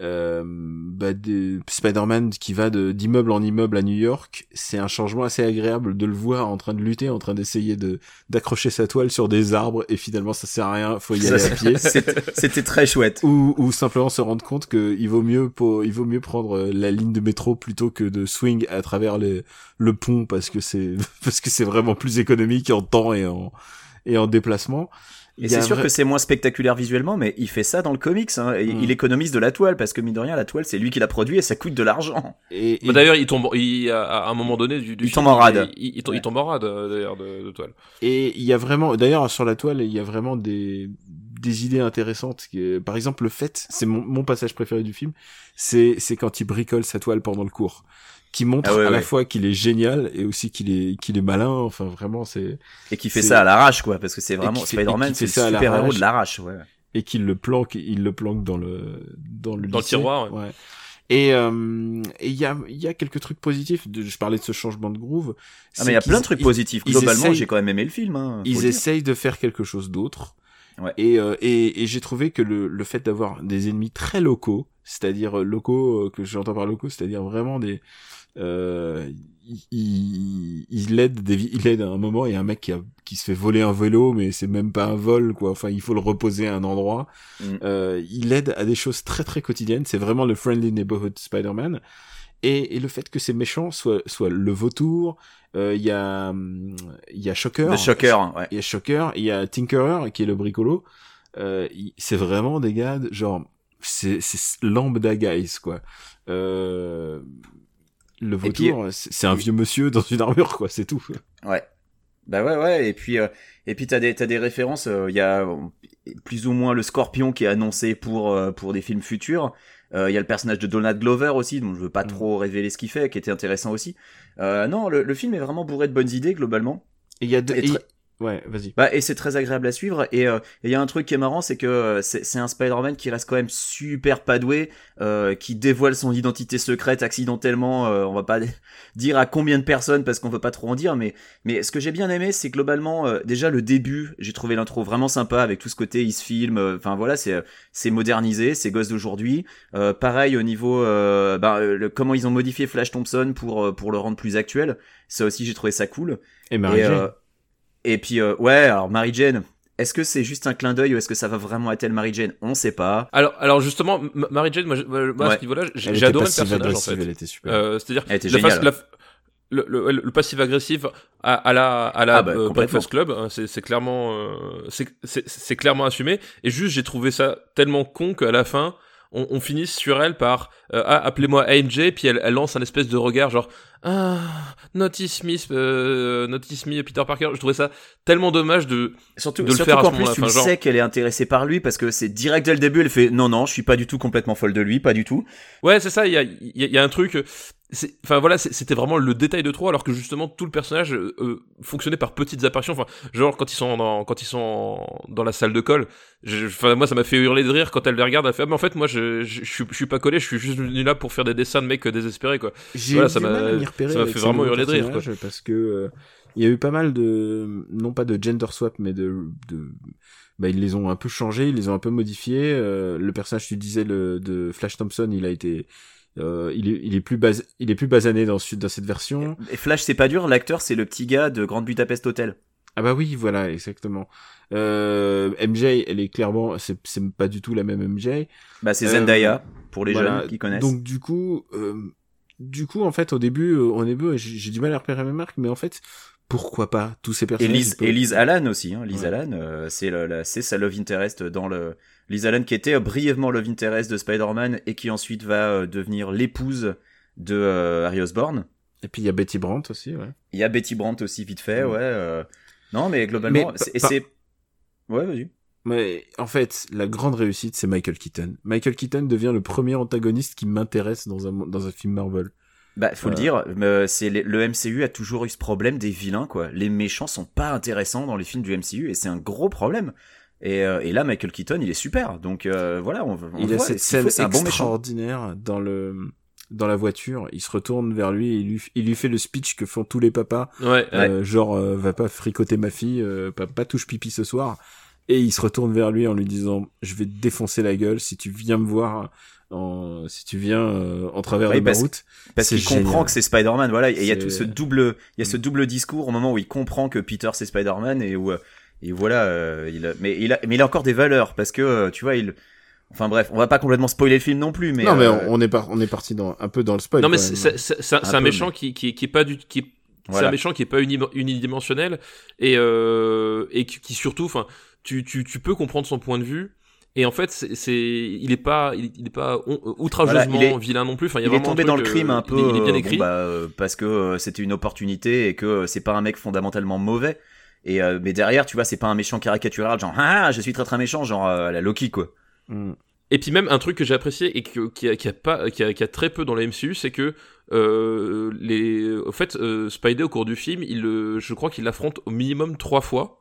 euh, bah, des Spider-Man qui va d'immeuble en immeuble à New York, c'est un changement assez agréable de le voir en train de lutter, en train d'essayer de d'accrocher sa toile sur des arbres et finalement ça sert à rien, faut y aller à pied. C'était très chouette. Ou, ou simplement se rendre compte que il vaut mieux pour, il vaut mieux prendre euh, la ligne de métro plutôt que de swing à travers les, le pont parce que c'est parce que c'est vraiment plus économique en temps et en et en déplacement. Et c'est sûr vrai- que c'est moins spectaculaire visuellement, mais il fait ça dans le comics. Hein, et Mm. Il économise de la toile parce que mine de rien, la toile c'est lui qui l'a produit et ça coûte de l'argent. et, et- Bah, d'ailleurs, il tombe, il, à, un moment donné du, du Il film, tombe en rade. Il, il, il tombe- il tombe en rade, euh, d'ailleurs, de, de toile. Et il y a vraiment, d'ailleurs sur la toile, il y a vraiment des des idées intéressantes. Par exemple, le fait, c'est mon, mon passage préféré du film, c'est c'est quand il bricole sa toile pendant le cours, qui montre Ah ouais, à la ouais. fois qu'il est génial et aussi qu'il est qu'il est malin. Enfin, vraiment, c'est Et qui fait ça à l'arrache quoi, parce que c'est vraiment Spider-Man, c'est ça à le super héros l'arrache. de l'arrache. Ouais. et qu'il le planque, il le planque dans le dans le Dans le tiroir, Ouais. Et euh, et il y a il y a quelques trucs positifs. De, je parlais de ce changement de groove. Ah mais il y a plein de trucs ils- positifs. Globalement, j'ai quand même aimé le film. Hein, ils essayent de faire quelque chose d'autre. Ouais. Et, euh, et, et j'ai trouvé que le, le fait d'avoir des ennemis très locaux, c'est-à-dire euh, locaux, euh, que j'entends par locaux, c'est-à-dire vraiment des... Euh, il, il, il aide des, il aide à un moment, il y a un mec qui, a, qui se fait voler un vélo, mais c'est même pas un vol, quoi. Enfin, il faut le reposer à un endroit. Mm. Euh, il aide à des choses très très quotidiennes. C'est vraiment le friendly neighborhood Spider-Man. Et, et le fait que ces méchants soient, soient le vautour, euh, il y a, il y a Shocker. The Shocker, ouais. Il y a Shocker, il y a Tinkerer qui est le bricolo. Euh, c'est vraiment des gars, de- genre, c'est, c'est lambda guys, quoi. Euh, le vautour, c'est c'est un vieux monsieur dans une armure, quoi, c'est tout. Ouais. Bah ouais ouais et puis euh, et puis t'as des t'as des références il y a euh, plus ou moins le Scorpion qui est annoncé pour euh, pour des films futurs il y a le personnage de Donald Glover aussi dont je veux pas Mm. trop révéler ce qu'il fait qui était intéressant aussi euh, non le, le film est vraiment bourré de bonnes idées globalement il y a deux, Et et- Ouais, vas-y. Bah, et c'est très agréable à suivre. Et euh, il y a un truc qui est marrant, c'est que euh, c'est un Spider-Man qui reste quand même super padoué, euh, qui dévoile son identité secrète accidentellement. euh, on va pas dire à combien de personnes parce qu'on veut pas trop en dire, mais mais ce que j'ai bien aimé, c'est globalement euh, déjà le début. J'ai trouvé l'intro vraiment sympa avec tout ce côté il se filme. euh, Enfin voilà, c'est c'est modernisé, c'est gosse d'aujourd'hui. Euh, pareil au niveau, euh, bah, euh, le- comment ils ont modifié Flash Thompson pour euh, pour le rendre plus actuel. Ça aussi, j'ai trouvé ça cool. Et Mary Et, euh, et puis, euh, ouais, alors Mary Jane, est-ce que c'est juste un clin d'œil ou est-ce que ça va vraiment être elle Mary Jane? On sait pas. Alors, alors justement, Mary Jane, moi, moi, à ce niveau-là, j'ai adoré le personnage en fait. elle était super. Euh, C'est-à-dire Elle était la face- géniale. la- le, le, le passif agressif à, à la à la Ah bah, euh. Breakfast Club, hein, c'est clairement euh, c'est clairement assumé. Et juste, j'ai trouvé ça tellement con qu'à la fin, on, on finisse sur elle par euh, ah appelez-moi AMJ, puis elle, elle lance un espèce de regard genre ah notice me euh, notice me Peter Parker. Je trouvais ça tellement dommage de Surtout, de le surtout faire qu'en ce plus, tu Enfin, genre- sais qu'elle est intéressée par lui parce que c'est direct dès le début, elle fait non, non, je suis pas du tout complètement folle de lui, pas du tout. Ouais, c'est ça. Il y a, y, a- il y a un truc. Enfin voilà, c'était vraiment le détail de trop, alors que justement tout le personnage euh, euh, fonctionnait par petites apparitions. Enfin, genre quand ils sont dans, quand ils sont dans la salle de colle. je- Enfin moi, ça m'a fait hurler de rire quand elle les regarde. Elle fait ah, mais en fait moi je, je, je, suis- je suis pas collé, je suis juste venu là pour faire des dessins de mecs désespérés quoi. Voilà, ça m'a- fait vraiment hurler de rire, personnage Parce que euh, il y a eu pas mal de, non pas de gender swap, mais de, de, bah ils les ont un peu changés, ils les ont un peu modifiés. Euh, le personnage, tu disais le de Flash Thompson, il a été, euh, il est, il est plus bas, il est plus basané dans, ce- dans cette version. Et Flash, c'est pas dur, l'acteur, c'est le petit gars de Grande Budapest Hotel. Ah bah oui, voilà, exactement. Euh, MJ, elle est clairement, c'est, pas du tout la même MJ. Bah, c'est Euh, Zendaya, pour les Voilà. jeunes qui connaissent. Donc du coup, euh, du coup, en fait, au début, euh, au début, j'ai j'ai du mal à repérer mes marques, mais en fait, pourquoi pas tous ces personnages peuvent- Elise Allan aussi, hein. Lise Ouais. Allan, euh, c'est sa love interest dans le. Lise Allan qui était euh, brièvement love interest de Spider-Man et qui ensuite va euh, devenir l'épouse de euh, Harry Osborn. Et puis il y a Betty Brandt aussi, ouais. Il y a Betty Brandt aussi vite fait, Ouais. ouais. Non, mais globalement, Mais c'est- et par- c'est. Ouais, vas-y. Mais en fait, la grande réussite, c'est Michael Keaton. Michael Keaton devient le premier antagoniste qui m'intéresse dans un dans un film Marvel. Bah, faut le dire, euh, c'est le MCU a toujours eu ce problème des vilains, quoi. Les méchants sont pas intéressants dans les films du MCU et c'est un gros problème. Et, euh, et là, Michael Keaton, il est super. Donc euh, voilà, on, on il voit, a cette faut, scène c'est un bon méchant. extraordinaire dans le dans la voiture. Il se retourne vers lui et il lui, il lui fait le speech que font tous les papas. Ouais. Euh, genre, euh, va pas fricoter ma fille, euh, pas, pas touche pipi ce soir. Et il se retourne vers lui en lui disant, je vais te défoncer la gueule si tu viens me voir, en, si tu viens euh, en travers Oui, de ma route. Parce qu'il comprend que c'est Spider-Man, voilà. Et il y a tout ce double, il y a ce double discours au moment où il comprend que Peter c'est Spider-Man et où, et voilà, euh, il, a- mais il a, mais il a encore des valeurs parce que, euh, tu vois, il, enfin bref, on va pas complètement spoiler le film non plus, mais. non, mais euh, on, est par, on est parti dans un peu dans le spoil. Non mais c'est un, méchant qui, qui qui est pas du qui c'est un méchant qui est pas uni- unidimensionnel et euh, et qui, qui surtout enfin tu, tu tu peux comprendre son point de vue et en fait c'est c'est- il est pas il, il est pas on- outrageusement Voilà, il est- vilain non plus enfin il y il a est tombé dans le crime euh, un peu il est, il est bien euh, écrit bon, bah, euh, parce que euh, c'était une opportunité et que euh, c'est pas un mec fondamentalement mauvais et euh, mais derrière tu vois c'est pas un méchant caricatural genre ah je suis très très méchant genre euh, la Loki quoi Mm. Et puis même un truc que j'ai apprécié et que, qui, a, qui a pas, qui a, qui a très peu dans la MCU, c'est que euh, les, au fait, euh, Spidey au cours du film, il, je crois qu'il l'affronte au minimum trois fois,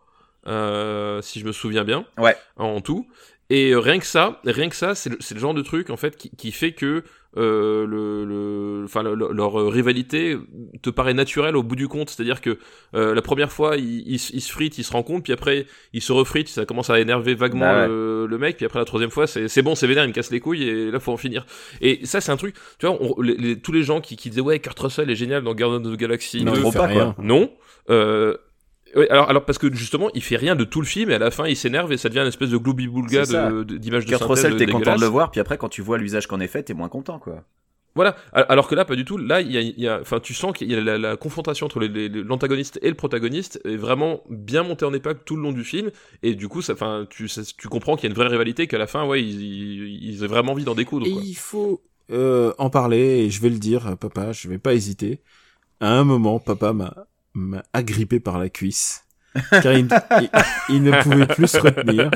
euh, si je me souviens bien, Ouais. en tout. Et euh, rien que ça, rien que ça, c'est le, c'est le genre de truc en fait qui, qui fait que euh, le, le, enfin le- le- leur rivalité te paraît naturelle au bout du compte. C'est-à-dire que euh, la première fois, ils il, se- ils se fritent, ils se rencontrent, puis après ils se refritent, ça commence à énerver vaguement ouais. le, le mec, puis après la troisième fois, c'est c'est bon, c'est vénère, il me casse les couilles et là faut en finir. Et ça c'est un truc, tu vois, on- les- les- tous les gens qui, qui disaient ouais, Kurt Russell est génial dans Guardians of the Galaxy Non, 2, il trop fait pas, rien. non. Euh, ouais, alors, alors parce que justement, il fait rien de tout le film et à la fin, il s'énerve et ça devient une espèce de de- de- d'image de, Kurt synthèse Russell t'es content de le voir puis après quand tu vois l'usage qu'en est fait t'es moins content quoi Voilà. Al- Alors que là, pas du tout. Là, il y a, il y a- enfin, tu sens qu'il y a la, la confrontation entre l'antagoniste et le protagoniste est vraiment bien montée en épingle tout le long du film. Et du coup, ça, enfin, tu, ça- tu comprends qu'il y a une vraie rivalité, qu'à la fin, ouais, ils, ils, ils ont vraiment envie d'en découdre. Et Quoi. il faut euh, en parler, et je vais le dire, à papa, je vais pas hésiter. À un moment, papa m'a m'a agrippé par la cuisse, car il, il- il ne pouvait plus se retenir.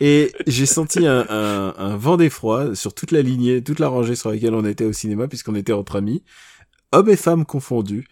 Et j'ai senti un, un, un vent d'effroi sur toute la lignée, toute la rangée sur laquelle on était au cinéma, puisqu'on était entre amis, hommes et femmes confondus,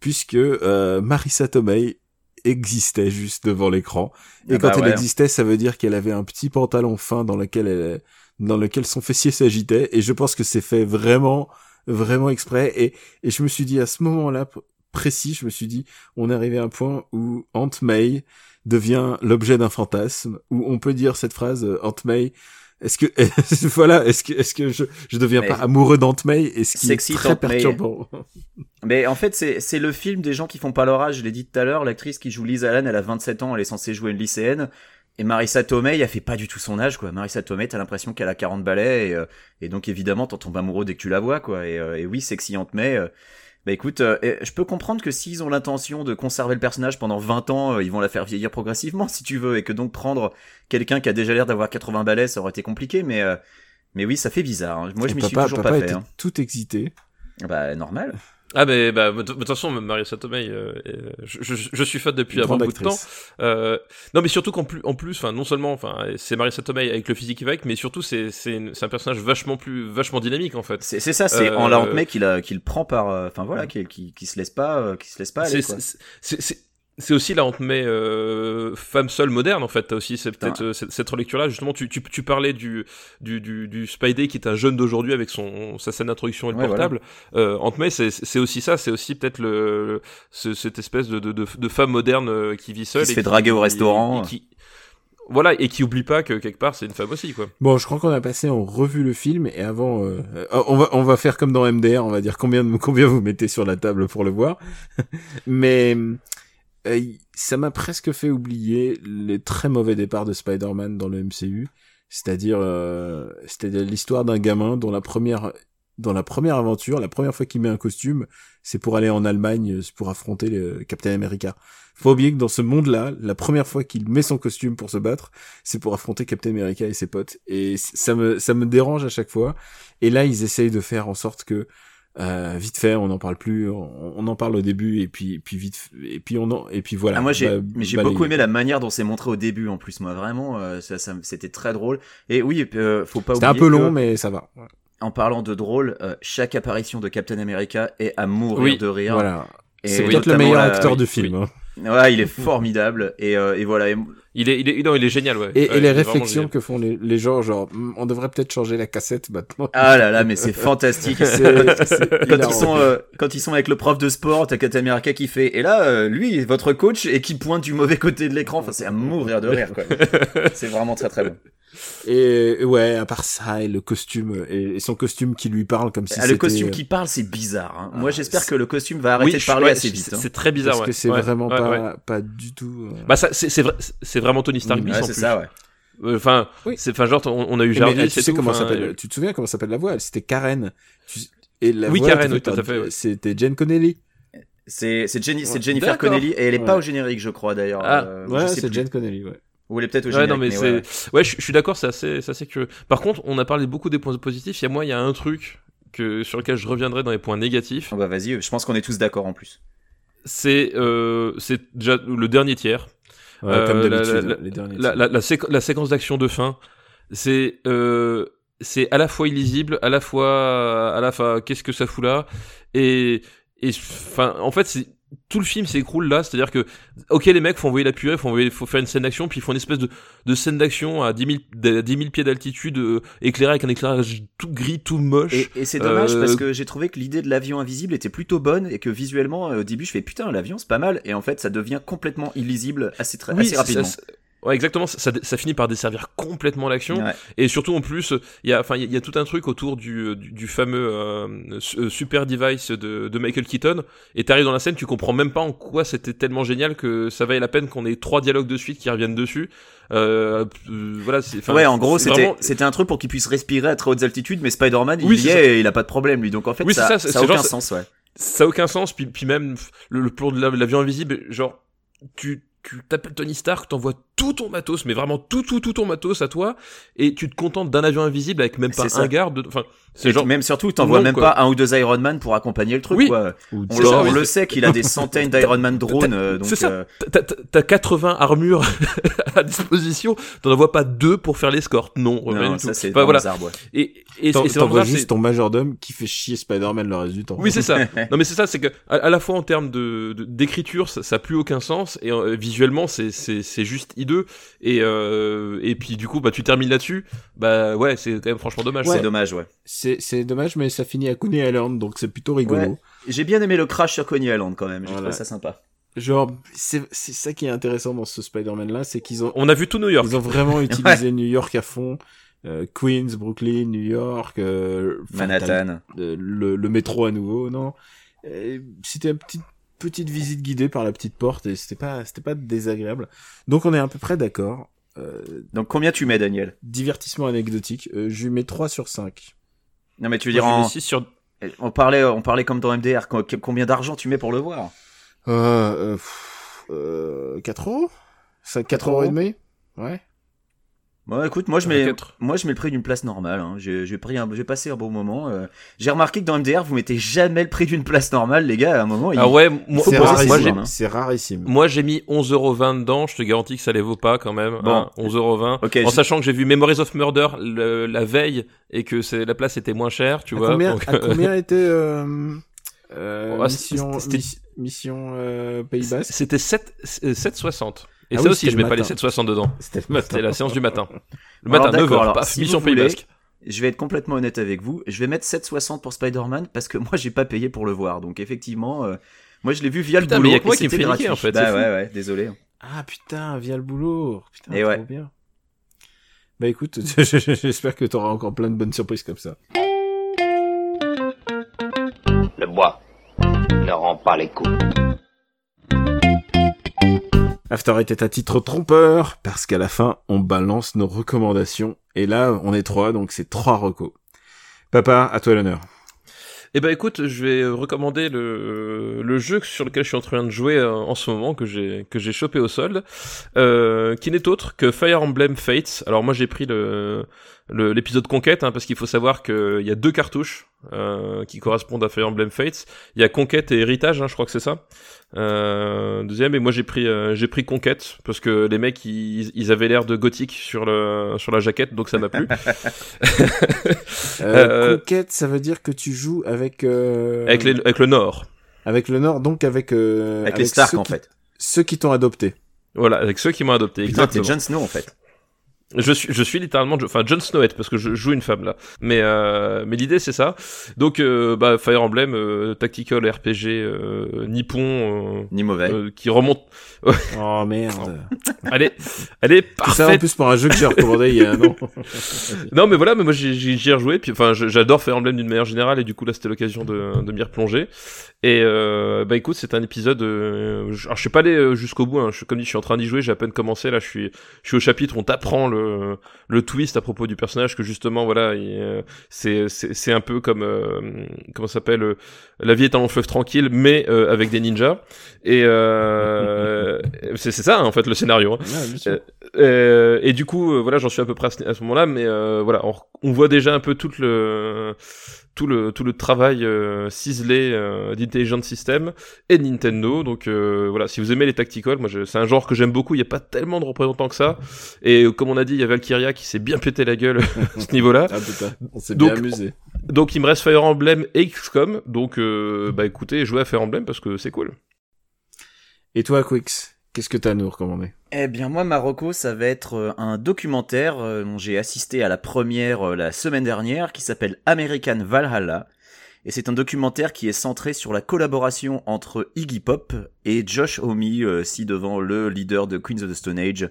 puisque euh, Marissa Tomei existait juste devant l'écran. Et Ah quand bah elle existait, ça veut dire qu'elle avait un petit pantalon fin dans lequel elle, dans lequel son fessier s'agitait. Et je pense que c'est fait vraiment, vraiment exprès. Et, et je me suis dit à ce moment-là précis, je me suis dit, on est arrivé à un point où Aunt May devient l'objet d'un fantasme, où on peut dire cette phrase, euh, Aunt May, est-ce que, voilà, est-ce que, est-ce que je, je deviens Mais- pas amoureux d'Aunt May, et ce qui Sexy est très Aunt May. perturbant? Mais en fait, c'est c'est le film des gens qui font pas leur âge. Je l'ai dit tout à l'heure, l'actrice qui joue Liz Allen, elle a 27 ans, elle est censée jouer une lycéenne. Et Marissa Tomei, elle fait pas du tout son âge, quoi. Marissa Tomei, t'as l'impression qu'elle a 40 balais, et, euh, et donc évidemment, t'en tombes amoureux dès que tu la vois, quoi. Et, euh, et oui, sexy Aunt May. euh, bah écoute, euh, je peux comprendre que s'ils ont l'intention de conserver le personnage pendant 20 ans, euh, ils vont la faire vieillir progressivement, si tu veux, et que donc prendre quelqu'un qui a déjà l'air d'avoir 80 balais, ça aurait été compliqué, mais euh, mais oui, ça fait bizarre. hein. Moi, je m'y suis toujours papa pas était fait. hein. tout excité. Bah normal. Ah mais bah de toute façon Marissa Tomei euh, euh, je, je, je suis fan depuis un bon bout de temps. Euh, non mais surtout qu'en plus en plus enfin non seulement enfin c'est Marissa Tomei avec le physique qui va avec mais surtout c'est c'est un personnage vachement plus vachement dynamique en fait. C'est ça, c'est Euh, en la mec qu'il a qu'il prend par enfin voilà, qui, qui qui se laisse pas qui se laisse pas aller C'est quoi. C'est- aussi la honte mais euh, femme seule moderne en fait t'as aussi c'est peut-être euh, cette, cette relecture là justement tu, tu, tu parlais du du, du du Spidey qui est un jeune d'aujourd'hui avec son sa scène d'introduction et le Ouais, portable. Euh, Aunt May c'est c'est aussi ça c'est aussi peut-être le, le- ce- cette espèce de, de, de, de femme moderne euh, qui vit seule se et fait draguer au restaurant. et qui voilà et qui oublie pas que quelque part c'est une femme aussi quoi. Bon, je crois qu'on a passé en revue le film et avant, euh, on va on va faire comme dans MDR, on va dire combien combien vous mettez sur la table pour le voir. Mais ça m'a presque fait oublier les très mauvais départs de Spider-Man dans le MCU, c'est-à-dire euh, c'est-à-dire l'histoire d'un gamin dont la première dans la première aventure, la première fois qu'il met un costume, c'est pour aller en Allemagne, c'est pour affronter le Captain America. Faut oublier que dans ce monde-là, la première fois qu'il met son costume pour se battre, c'est pour affronter Captain America et ses potes. Et ça me, ça me dérange à chaque fois. Et là, ils essayent de faire en sorte que, euh, vite fait, on n'en parle plus, on, on en parle au début, et puis, puis vite, et puis on en, et puis voilà. Ah, moi j'ai Bah, mais j'ai beaucoup aimé la manière dont c'est montré au début en plus moi vraiment euh, ça, ça- c'était très drôle et oui euh, faut pas C'était oublier un peu que, long, mais ça va. en parlant de drôle euh, chaque apparition de Captain America est à mourir Oui, de rire Voilà. Et C'est peut-être le meilleur la- acteur oui, du film. hein. ouais il est formidable et, euh, et voilà et- il est il est non il est génial ouais Et, Ouais, et il les réflexions que font les, les gens, genre, Hmm, on devrait peut-être changer la cassette maintenant. ah là là mais c'est fantastique C'est- c'est quand ils sont euh, quand ils sont avec le prof de sport, t'as America qui fait et là euh, lui votre coach et qui pointe du mauvais côté de l'écran. Enfin c'est à mourir de rire quoi. c'est vraiment très très bon. Et ouais, à part ça, et le costume, et, et son costume qui lui parle comme si Ah, c'était... le costume qui parle c'est bizarre. Hein. Moi Ah, j'espère que le costume va arrêter Oui, de parler assez c'est- vite. hein. C'est très bizarre Parce ouais. que c'est Ouais, vraiment ouais, pas, ouais. pas du tout... euh, Bah ça c'est c'est vrai c'est vraiment Tony Stark en c'est ça ouais. Euh, Enfin Oui. c'est enfin genre on, on a eu mais, Jarvis euh, tu et sais tout, comment s'appelle euh, Tu te souviens comment s'appelle la voix C'était Karen. Tu- Et la Oui, voix Karen, oui, tout à fait. C'était Jen Connelly. C'est c'est Jenny, c'est. Jennifer. Connelly et elle est pas au générique je crois d'ailleurs. Ah, Euh, Ouais, c'est. Jen Connelly, ouais. Ou elle est peut-être au Ouais, générique. non, mais, mais c'est. ouais. Ouais, je, je suis d'accord, c'est assez, c'est assez curieux. Par contre, on a parlé beaucoup des points positifs. Il y a moi, il y a un truc que, sur lequel je reviendrai dans les points négatifs. Ah bah vas-y, je pense qu'on est tous d'accord en plus. C'est, euh, c'est déjà le dernier tiers. Ouais, Euh, comme la- d'habitude, la- les derniers. La, la, la, séqu- la séquence d'action de fin, c'est, euh, c'est à la fois illisible, à la fois, à la fois, qu'est-ce que ça fout là, et, et, enfin, en fait, c'est, tout le film s'écroule là, c'est-à-dire que, ok, les mecs, faut envoyer la purée, faut envoyer, faut faire une scène d'action, puis ils font une espèce de, de scène d'action à 10 000, d- à 10 000 pieds d'altitude, euh, éclairée avec un éclairage tout gris, tout moche. Et, et c'est dommage Euh, parce que j'ai trouvé que l'idée de l'avion invisible était plutôt bonne et que visuellement euh, au début je fais putain l'avion c'est pas mal et en fait ça devient complètement illisible assez très assez rapidement. ça- ouais, exactement, ça, ça, ça finit par desservir complètement l'action. Ouais. Et surtout en plus, il y a, enfin, il y, a- il y a tout un truc autour du, du, du fameux euh, euh, super device de, de Michael Keaton. Et t'arrives dans la scène, tu comprends même pas en quoi c'était tellement génial que ça vaille la peine qu'on ait trois dialogues de suite qui reviennent dessus. Euh, euh, voilà, ouais, en gros, c'était vraiment- c'était un truc pour qu'il puisse respirer à très hautes altitudes, mais Spider-Man, il Oui, y est et il a pas de problème, lui. Donc en fait, Oui, ça, ça, ça, a aucun genre, sens, ouais. ça a aucun sens. Puis, puis même le, le plan de la- l'avion invisible, genre, tu, tu t'appelles Tony Stark, t'envoies tout ton matos, mais vraiment tout, tout, tout ton matos à toi, et tu te contentes d'un avion invisible avec même pas un garde. Enfin, c'est genre. même surtout, t'envoies même quoi. pas un ou deux Iron Man pour accompagner le truc, Oui. quoi. Ou On, le, ça, on oui. le sait qu'il a des centaines d'Iron Man drones, donc C'est ça. euh, T'as- T'as t'as 80 armures à disposition, t'en envoies pas deux pour faire l'escorte, non. rien non, du tout. ça c'est Enfin, voilà. arbres, ouais. Et, T'envoies juste ton majordome qui fait chier Spider-Man le reste du temps. Oui, c'est ça. Non, mais c'est ça, c'est que à, la fois en termes de de- d'écriture, ça, ça a plus aucun sens, et euh, visuellement, c'est c'est c'est juste hideux. Et euh, et puis du coup, bah tu termines là-dessus. Bah ouais, c'est quand même franchement dommage. C'est dommage, ouais. C'est c'est dommage, mais ça finit à Coney Island, donc c'est plutôt rigolo. Ouais. J'ai bien aimé le crash sur Coney Island quand même, j'ai Voilà. trouvé ça sympa. Genre, c'est c'est ça qui est intéressant dans ce Spider-Man là, c'est qu'ils ont On a vu tout New York. ils ont vraiment utilisé New York à fond. Euh, Queens, Brooklyn, New York, euh, Manhattan. le, le, métro à nouveau, non? C'était une petite petite visite guidée par la petite porte et c'était pas c'était pas désagréable. Donc on est à peu près d'accord. Euh, Donc combien tu mets, Daniel? divertissement anecdotique, euh, je lui mets 3 sur 5. Non mais tu veux dire en... six sur on parlait on parlait comme dans MDR, co- combien d'argent tu mets pour le voir? Euh, euh, pff, euh, 4 euros? 5, 4 euros et demi? Ouais. Bon, écoute, moi je mets, moi je mets le prix d'une place normale. Hein. J'ai, j'ai pris, un, j'ai passé un bon moment. euh. J'ai remarqué que dans MDR, vous mettez jamais le prix d'une place normale, les gars. À un moment, il... Ah ouais, moi, C'est poser moi j'ai rarissime. hein. C'est rarissime. moi j'ai mis 11,20€ dedans, je te garantis que ça les vaut pas quand même. Bon. Hein, 11,20€. Ok, en je- sachant que j'ai vu Memories of Murder le- la veille et que c'est la place était moins chère, tu à vois. combien, donc, à combien était euh, euh, Ouais, mission, mission euh, Pays Basque? C'était 7, euh, 7,60. Et Ah ça oui, aussi, je mets pas les matin. 7,60 dedans. C'était le C'était la séance du matin. Le Alors, matin, d'accord, 9h, alors, paf, si mission Pays Basque. je vais être complètement honnête avec vous. Je vais mettre 7,60 pour Spider-Man parce que moi j'ai pas payé pour le voir. Donc effectivement, euh, moi je l'ai vu via Putain, le mais boulot. y a que moi qui me fait niquer, en fait, Bah ouais ouais, désolé. Ah putain, via le boulot. Putain, Et ouais. trop bien. Bah écoute, j'espère que t'auras encore plein de bonnes surprises comme ça. Le bois ne rend pas les coups. After Eight est à titre trompeur, parce qu'à la fin, on balance nos recommandations. Et là, on est trois, donc c'est trois recos. Papa, à toi l'honneur. Eh ben écoute, je vais recommander le, jeu sur lequel je suis en train de jouer euh, en ce moment, que j'ai chopé au solde, euh, qui n'est autre que Fire Emblem Fates. Alors moi j'ai pris l'épisode Conquête, hein, parce qu'il faut savoir qu'il y a deux cartouches euh, qui correspondent à Fire Emblem Fates. Il y a Conquête et Héritage, hein, je crois que c'est ça. Euh, deuxième, et moi j'ai pris euh, j'ai pris Conquête parce que les mecs ils, ils avaient l'air de gothique sur le sur la jaquette, donc ça m'a plu. Euh, Euh, Conquête, ça veut dire que tu joues avec euh, avec les, avec le Nord. avec le Nord, donc avec euh, Avec, les Stark en qui- fait. ceux qui t'ont adopté. Voilà, avec ceux qui m'ont adopté. Putain, t'es. Jon Snow en fait. Je suis, je suis littéralement, enfin Jon Snowhead parce que je joue une femme là. Mais euh, mais l'idée c'est ça. Donc euh, bah Fire Emblem, euh, tactical RPG euh, nippon Ni mauvais. qui remonte. Oh merde. Allez, allez Tout ça en parfait. plus pour un jeu que j'ai recommandé il y a un an. Non mais voilà, mais moi j'y ai rejoué. Puis enfin j'adore Fire Emblem d'une manière générale et du coup là c'était l'occasion de, de m'y replonger. Et euh, bah écoute c'est un épisode. Euh, je, alors je suis pas allé jusqu'au bout. Hein. Je, comme dit je suis en train d'y jouer. J'ai à peine commencé là. Je suis je suis au chapitre. On t'apprend le le twist à propos du personnage que justement voilà il, euh, c'est c'est c'est un peu comme euh, comment ça s'appelle euh, la vie est un long fleuve tranquille mais euh, avec des ninjas et euh, c'est c'est ça hein, en fait le scénario hein. Ouais, et du coup, voilà, j'en suis à peu près à ce, moment-là, mais euh, voilà, on, on voit déjà un peu tout le tout le tout le travail euh, ciselé euh, d'Intelligent System et de Nintendo. Donc euh, voilà, si vous aimez les tacticals, moi je- c'est un genre que j'aime beaucoup. Il y a pas tellement de représentants que ça. Et euh, comme on a dit, il y a Valkyria qui s'est bien pété la gueule à ce niveau-là. Ah putain, on s'est Donc, bien amusé. Donc il me reste Fire Emblem et XCOM. Donc euh, bah écoutez, jouez à Fire Emblem parce que c'est cool. Et toi, Quix, qu'est-ce que t'as à nous recommander Eh bien, moi, Marocco, ça va être euh, un documentaire euh, dont j'ai assisté à la première euh, la semaine dernière, qui s'appelle American Valhalla. Et c'est un documentaire qui est centré sur la collaboration entre Iggy Pop et Josh Homme, si devant le leader de Queens of the Stone Age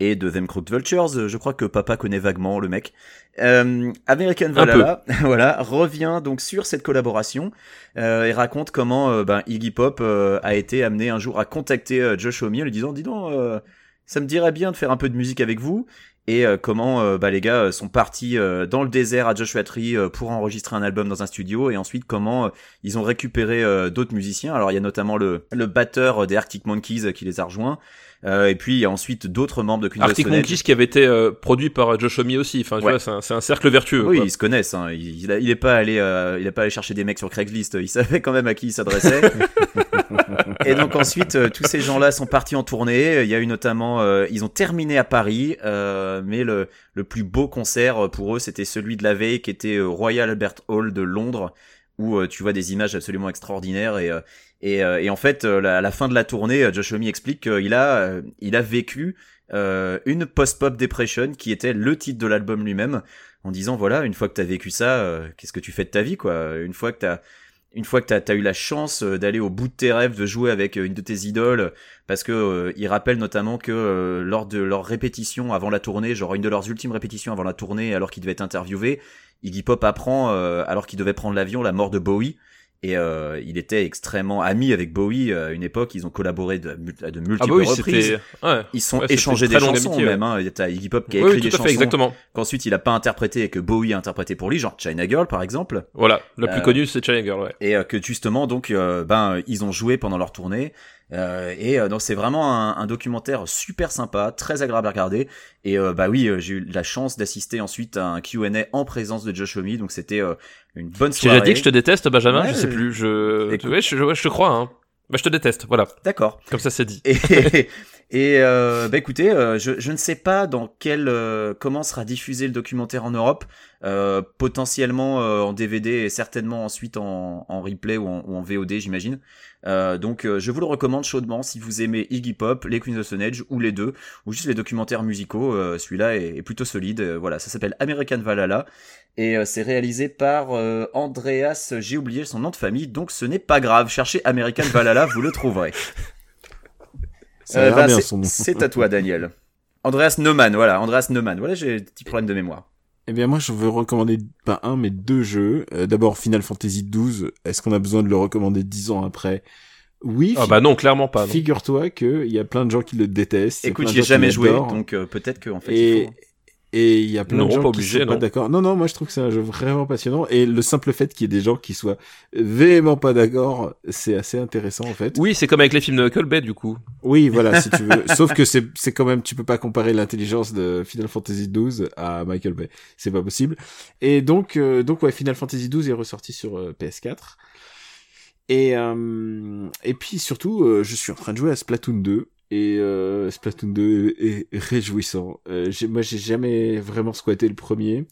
et de Them Crooked Vultures. Euh, Je crois que papa connaît vaguement le mec. Euh, American Valhalla, voilà, revient donc sur cette collaboration euh, et raconte comment euh, ben, Iggy Pop euh, a été amené un jour à contacter Josh Homme en lui disant, dis donc, euh, ça me dirait bien de faire un peu de musique avec vous. et euh, comment bah, les gars sont partis dans le désert à Joshua Tree pour enregistrer un album dans un studio et ensuite comment ils ont récupéré d'autres musiciens. Alors il y a notamment le, le batteur des Arctic Monkeys qui les a rejoints Euh, et puis il y a ensuite d'autres membres de Queen of the Arctic. Monkeys qui avait été euh, produit par Josh Homme aussi. Enfin, tu Ouais. vois, c'est un, c'est un cercle vertueux. Oui, quoi. ils se connaissent. Hein. Il, il, a- il est pas allé, euh, il est pas allé chercher des mecs sur Craigslist. Il savait quand même à qui il s'adressait. et donc ensuite, euh, tous ces gens-là sont partis en tournée. Il y a eu notamment, euh, ils ont terminé à Paris, euh, mais le, le plus beau concert euh, pour eux, c'était celui de la veille, qui était au Royal Albert Hall de Londres, où euh, tu vois des images absolument extraordinaires. Et, euh, et, euh, et en fait, euh, la- à la fin de la tournée, euh, Josh Homme explique qu'il a, il a vécu une post-pop depression, qui était le titre de l'album lui-même en disant voilà une fois que t'as vécu ça qu'est-ce que tu fais de ta vie quoi. Une fois que t'as une fois que t'as as eu la chance d'aller au bout de tes rêves de jouer avec une de tes idoles parce que euh, il rappelle notamment que euh, lors de leur répétition avant la tournée genre une de leurs ultimes répétitions avant la tournée alors qu'il devait être interviewé Iggy Pop apprend euh, alors qu'il devait prendre l'avion la mort de Bowie et euh, il était extrêmement ami avec Bowie euh, à une époque ils ont collaboré de, à de multiples Ah bah oui, reprises. Ouais. ils sont Ouais, échangés des chansons amitié, même hein. t'as Iggy Pop qui a Oui, écrit oui, des chansons fait, exactement. qu'ensuite il a pas interprété et que Bowie a interprété pour lui, genre China Girl par exemple, Voilà, le plus Euh, connu c'est China Girl, ouais. et euh, que justement donc euh, ben ils ont joué pendant leur tournée. Euh, et euh, donc c'est vraiment un, un documentaire super sympa, très agréable à regarder. Et euh, bah oui, euh, j'ai eu la chance d'assister ensuite à un Q&A en présence de Josh Homme, donc c'était euh, une bonne soirée. déjà dit que je te déteste, Benjamin, Ouais, je sais plus. Je... Ouais, je, ouais, je te crois, hein. Bah, je te déteste, voilà. D'accord. Comme ça, c'est dit. Et, et euh, bah écoutez, euh, je, je ne sais pas dans quel euh, comment sera diffusé le documentaire en Europe, euh, potentiellement euh, en DVD et certainement ensuite en, en replay ou en, ou en VOD, j'imagine. Euh, donc je vous le recommande chaudement si vous aimez Iggy Pop, les Queens of the Age ou les deux, ou juste les documentaires musicaux. Celui-là est, est plutôt solide. Voilà, ça s'appelle American Valhalla et c'est réalisé par Andreas. J'ai oublié son nom de famille, donc ce n'est pas grave. Cherchez American Valhalla, vous le trouverez. Euh, bah, bien c'est- son nom. C'est à toi, Daniel. Andreas Neumann, voilà, Andreas Neumann. Voilà, j'ai des petits problèmes de mémoire. Eh bien, moi, je veux recommander pas un, mais deux jeux. Euh, D'abord, Final Fantasy XII. Est-ce qu'on a besoin de le recommander dix ans après? Oui. Ah bah non, clairement pas. Figure-toi qu'il y a plein de gens qui le détestent. Écoute, j'y ai jamais joué, donc euh, peut-être qu'en fait, et il faut... et il y a plein Non, de gens pas qui obligé, sont pas d'accord. Non, non, moi je trouve que c'est un jeu vraiment passionnant. Et le simple fait qu'il y ait des gens qui soient véhément pas d'accord, c'est assez intéressant en fait. Oui, c'est comme avec les films de Michael Bay, du coup. Oui, voilà, si tu veux. Sauf que c'est c'est quand même, tu peux pas comparer l'intelligence de Final Fantasy XII à Michael Bay. C'est pas possible. Et donc, euh, donc ouais, Final Fantasy XII est ressorti sur euh, PS4. Et euh, et puis surtout, euh, je suis en train de jouer à Splatoon 2. Et euh, Splatoon 2 est réjouissant. Euh, moi, j'ai jamais vraiment squatté le premier.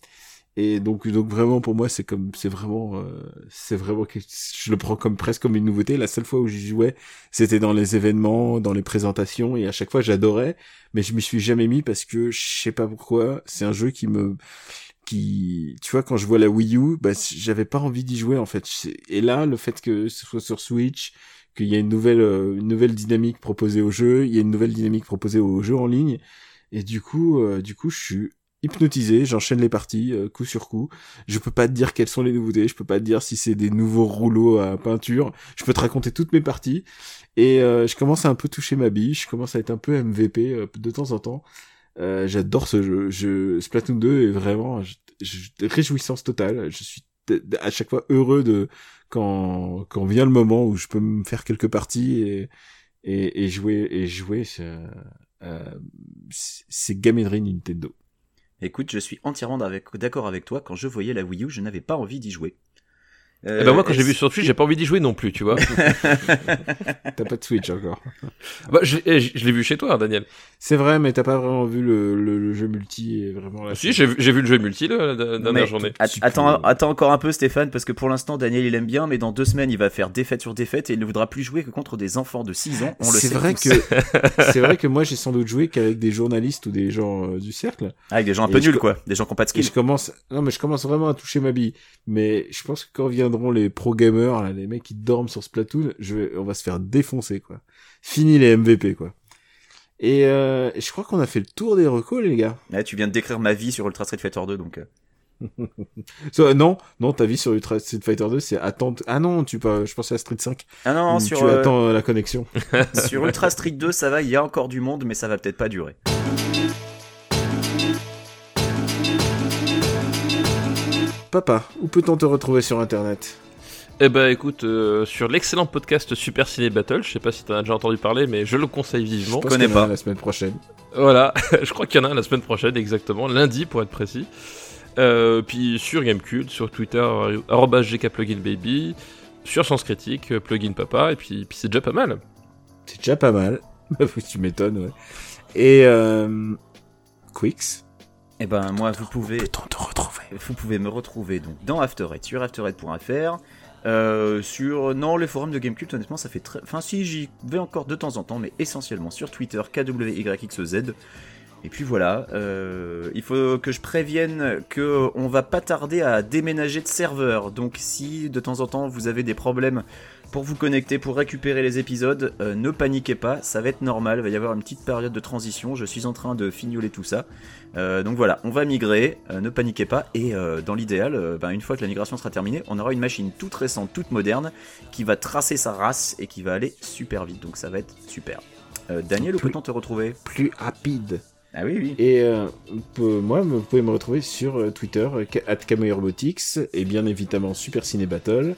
Et donc, donc vraiment pour moi, c'est comme, c'est vraiment, euh, c'est vraiment, je le prends comme presque comme une nouveauté. La seule fois où j'y jouais, c'était dans les événements, dans les présentations, et à chaque fois j'adorais, mais je m'y suis jamais mis parce que je sais pas pourquoi. C'est un jeu qui me, qui, tu vois, quand je vois la Wii U, bah, j'avais pas envie d'y jouer en fait. Et là, le fait que ce soit sur Switch, qu'il y a une nouvelle, euh, une nouvelle dynamique proposée au jeu, il y a une nouvelle dynamique proposée au jeu en ligne, et du coup, euh, du coup, je suis hypnotisé, j'enchaîne les parties euh, coup sur coup. Je peux pas te dire quelles sont les nouveautés, je peux pas te dire si c'est des nouveaux rouleaux à peinture. Je peux te raconter toutes mes parties et je commence à un peu toucher ma bille, je commence à être un peu MVP de temps en temps. J'adore ce jeu. Je... Splatoon 2 est vraiment je... je- réjouissance totale. Je suis à chaque fois heureux de quand quand vient le moment où je peux me faire quelques parties et et, jouer et jouer. c'est- Euh, c'est gaminerie Nintendo. Écoute, je suis entièrement d'accord avec toi. Quand je voyais la Wii U, je n'avais pas envie d'y jouer. Euh, Eh ben moi, quand j'ai est-ce- vu sur Twitch, j'ai pas envie d'y jouer non plus, tu vois. T'as pas de Switch encore. bah, je, eh, je- je l'ai vu chez toi, hein, Daniel. C'est vrai, mais t'as pas vraiment vu le, le, le jeu multi et vraiment la Si, j'ai vu- j'ai vu le jeu multi là, la dernière Mais journée. attends, attends encore un peu, Stéphane, parce que pour l'instant, Daniel, il aime bien, mais dans deux semaines, il va faire défaite sur défaite et il ne voudra plus jouer que contre des enfants de 6 ans. On le C'est sait vrai tous. que c'est vrai que moi j'ai sans doute joué qu'avec des journalistes ou des gens euh, du cercle. Ah, avec des gens un peu nuls, co- quoi. Des gens qui n'ont pas de skill. je commence, non mais je commence vraiment à toucher ma bille. Mais je pense que quand les pro gamers, là, les mecs qui dorment sur Splatoon, je vais, on va se faire défoncer quoi. Fini les MVP quoi. Et euh, je crois qu'on a fait le tour des recos les gars. Ouais, tu viens de décrire ma vie sur Ultra Street Fighter 2, donc. euh, So, non, non, ta vie sur Ultra Street Fighter 2, c'est attendre. Ah non, tu pas, je pensais à Street 5. Ah non, sur, tu euh, attends la connexion. sur Ultra Street 2, ça va, il y a encore du monde, mais ça va peut-être pas durer. Papa, où peut-on te retrouver sur internet? Eh ben écoute, euh, sur l'excellent podcast Super Ciné Battle, je sais pas si t'en as déjà entendu parler, mais je le conseille vivement. Je pense connais pas. la semaine prochaine. Voilà, je crois qu'il y en a un la semaine prochaine, exactement, lundi pour être précis. Euh, puis sur Gamecult, sur Twitter, gkpluginbaby, sur Sens Critique, euh, plugin papa, et puis, puis c'est déjà pas mal. C'est déjà pas mal. tu m'étonnes, ouais. Et euh, Quicks. Eh ben moi, vous pouvez, Peut-on te retrouver? Vous pouvez me retrouver donc dans Afterhead sur afterhead.fr. Euh, sur non les forums de Gamecult honnêtement ça fait très enfin si j'y vais encore de temps en temps mais essentiellement sur Twitter KWYXZ et puis voilà euh, il faut que je prévienne que on va pas tarder à déménager de serveur donc si de temps en temps vous avez des problèmes pour vous connecter pour récupérer les épisodes euh, ne paniquez pas ça va être normal il va y avoir une petite période de transition je suis en train de fignoler tout ça euh, donc voilà, on va migrer, euh, ne paniquez pas, et dans l'idéal, ben, une fois que la migration sera terminée, on aura une machine toute récente, toute moderne, qui va tracer sa race et qui va aller super vite, donc ça va être super. Daniel, où peut-on te retrouver? Plus rapide. Ah oui, oui. Et euh, moi, vous pouvez me retrouver sur Twitter, at et bien évidemment Super Ciné Battle,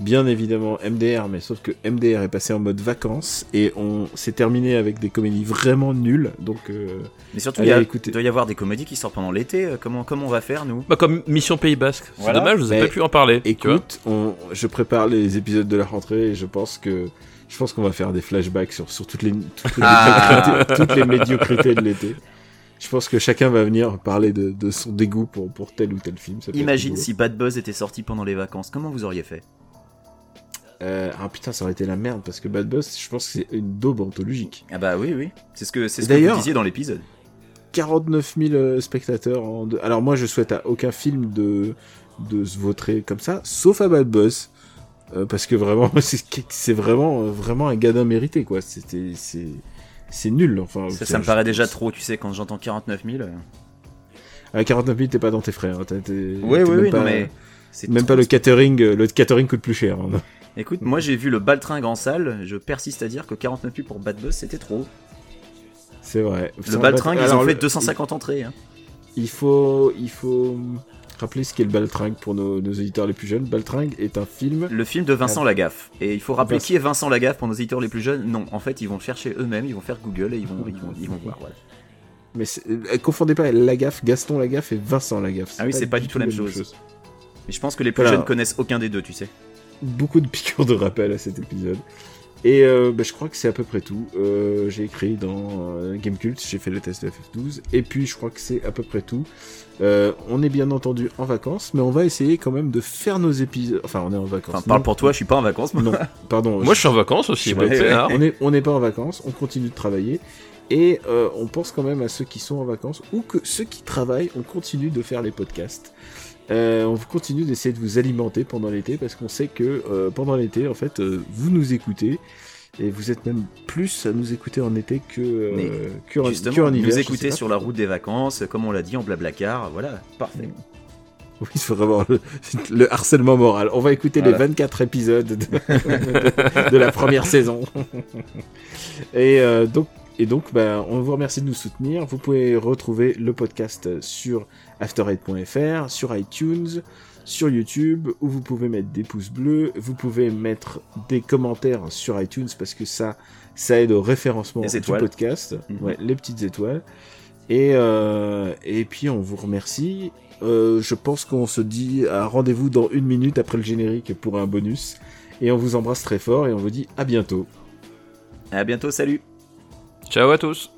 bien évidemment MDR, mais sauf que MDR est passé en mode vacances, et on s'est terminé avec des comédies vraiment nulles, donc euh, Mais surtout, il, doit y avoir des comédies qui sortent pendant l'été, euh, comment, comment on va faire, nous? Bah comme Mission Pays Basque, c'est Voilà. dommage, vous avez Mais pas pu en parler. écoute, on, je prépare les épisodes de la rentrée, et je pense que je pense qu'on va faire des flashbacks sur, sur toutes les, toutes les, Ah. médiocrités, toutes les médiocrités de l'été. Je pense que chacun va venir parler de, de son dégoût pour, pour tel ou tel film. ça Imagine si Bad Buzz était sorti pendant les vacances, comment vous auriez fait? Euh, ah putain, ça aurait été la merde parce que Bad Buzz, je pense que c'est une daube anthologique. Ah bah oui, oui, c'est ce que, c'est ce que vous disiez dans l'épisode. 49 000 euh, spectateurs. En deux- Alors moi, je souhaite à aucun film de de se vautrer comme ça, sauf à Bad Buzz, Euh, parce que vraiment, c'est vraiment vraiment un gadin mérité quoi. C'était c'est c'est nul. Enfin, Ça, me paraît déjà trop, tu sais, quand j'entends 49 000. euh. À 49 000, t'es pas dans tes frais. Hein. T'es- Oui, oui, oui, pas, non mais. même trop- pas le catering. Le catering coûte plus cher. hein. Écoute, moi j'ai vu le baltringue en salle, je persiste à dire que 49 000 pour Bad Buzz c'était trop. C'est vrai. Le baltringue, ils ont fait le- 250 entrées. hein. Il faut, il faut rappeler ce qu'est le Baltringue pour nos, nos auditeurs les plus jeunes. Baltringue est un film. Le film de Vincent Ah. Lagaffe. Et il faut rappeler Vincent- qui est Vincent Lagaffe pour nos éditeurs les plus jeunes. Non, en fait, ils vont le chercher eux-mêmes, ils vont faire Google et ils vont, ils vont, ils vont voir. Voilà. Mais euh, confondez pas Lagaffe, Gaston Lagaffe et Vincent Lagaffe. Ah oui, c'est pas du tout la même chose. Mais je pense que les plus jeunes connaissent aucun des deux, tu sais. Beaucoup de piqûres de rappel à cet épisode. Et euh, bah, je crois que c'est à peu près tout. Euh, j'ai écrit dans euh, Gamecult, j'ai fait le test de FF12, et puis je crois que c'est à peu près tout. Euh, on est bien entendu en vacances, mais on va essayer quand même de faire nos épisodes. Enfin, on est en vacances. Enfin, parle Non, pour toi, je suis pas en vacances, moi. Non, pardon. Moi je suis en vacances aussi, Ouais, ouais. rare. on est on n'est pas en vacances, on continue de travailler et euh, on pense quand même à ceux qui sont en vacances ou que ceux qui travaillent, on continue de faire les podcasts. Euh, on continue d'essayer de vous alimenter pendant l'été parce qu'on sait que euh, pendant l'été, en fait, euh, vous nous écoutez et vous êtes même plus à nous écouter en été que que en- Justement, que en hiver. nous écouter sur la route des vacances, comme on l'a dit en blablacar, voilà, parfait. Oui, c'est vraiment le, le harcèlement moral. On va écouter Voilà. les 24 épisodes de, de la première saison. Et euh, donc, et donc bah, on vous remercie de nous soutenir. Vous pouvez retrouver le podcast sur after8.fr, sur iTunes, sur YouTube, où vous pouvez mettre des pouces bleus. Vous pouvez mettre des commentaires sur iTunes parce que ça, ça aide au référencement du podcast. Mhm. Ouais, les petites étoiles. Et, euh, et puis on vous remercie. Euh, je pense qu'on se dit à rendez-vous dans une minute après le générique pour un bonus. Et on vous embrasse très fort et on vous dit à bientôt. À bientôt, salut Ciao à tous.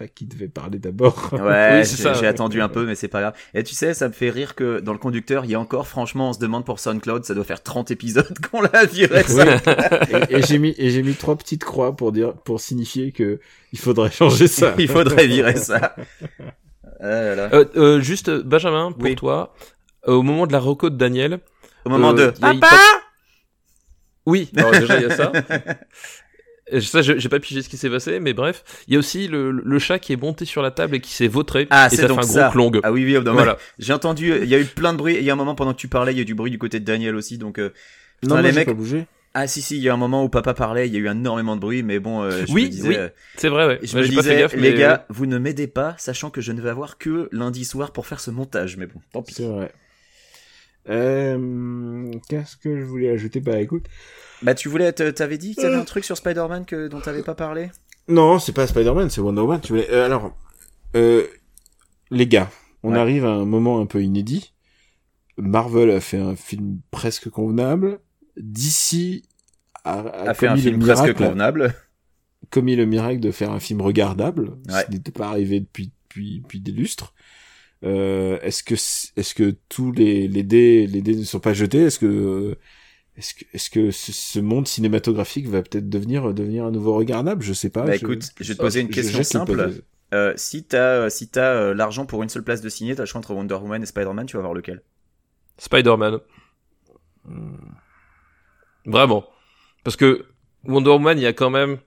Pas qui devait parler d'abord. Ouais, Oui, c'est j'ai attendu un peu, mais c'est pas grave. Et tu sais, ça me fait rire que dans le conducteur, il y a encore, franchement, on se demande pour SoundCloud, ça doit faire 30 épisodes qu'on l'a viré. ça. et et j'ai mis et j'ai mis trois petites croix pour dire pour signifier que il faudrait changer ça. Il faudrait virer ça. Ah là là. Euh, euh, juste, euh, Benjamin, pour Oui. toi, euh, au moment de la reco de Daniel. Au moment euh, de y a- il Papa Oui, alors déjà il y a ça. Et Ça, je- j'ai pas pigé ce qui s'est passé, mais bref. Il y a aussi le, le chat qui est monté sur la table et qui s'est vautré. Ah, c'est donc fait un ça. gros clong. Ah oui, oui, non, mais voilà. j'ai entendu, il y a eu plein de bruit, il y a un moment pendant que tu parlais, il y a eu du bruit du côté de Daniel aussi, donc... euh, Non, Putain, les mecs- pas bougé. Ah si, si, il y a un moment où papa parlait, il y a eu énormément de bruit, mais bon, euh, je Oui, me disais... oui. euh, C'est vrai, ouais. Je Ouais, me j'ai pas disais, fait gaffe, les mais- gars, vous ne m'aidez pas, sachant que je ne vais avoir que lundi soir pour faire ce montage, mais bon, tant pis. C'est vrai. Euh, Qu'est-ce que je voulais ajouter? Bah écoute, Bah tu voulais, te- t'avais dit que t'avais un truc sur Spider-Man que, dont t'avais pas parlé? Non, c'est pas Spider-Man, c'est Wonder Woman. Tu voulais. euh, alors, euh, les gars, on Ouais. arrive à un moment un peu inédit. Marvel a fait un film presque convenable. DC a, a A fait un commis le film presque miracle, convenable. commis le miracle de faire un film regardable. Ouais. Ce n'était pas arrivé depuis depuis depuis des lustres. Euh, est-ce que est-ce que tous les les dés les dés ne sont pas jetés? Est-ce que euh, est-ce que est-ce que ce, ce monde cinématographique va peut-être devenir devenir à nouveau regardable? Je sais pas. Bah je- écoute, je vais te poser une je question simple. Euh, si t'as si t'as euh, l'argent pour une seule place de ciné, t'as le choix entre Wonder Woman et Spider-Man, tu vas voir lequel? Spider-Man. Hmm. Vraiment. Parce que Wonder Woman, il y a quand même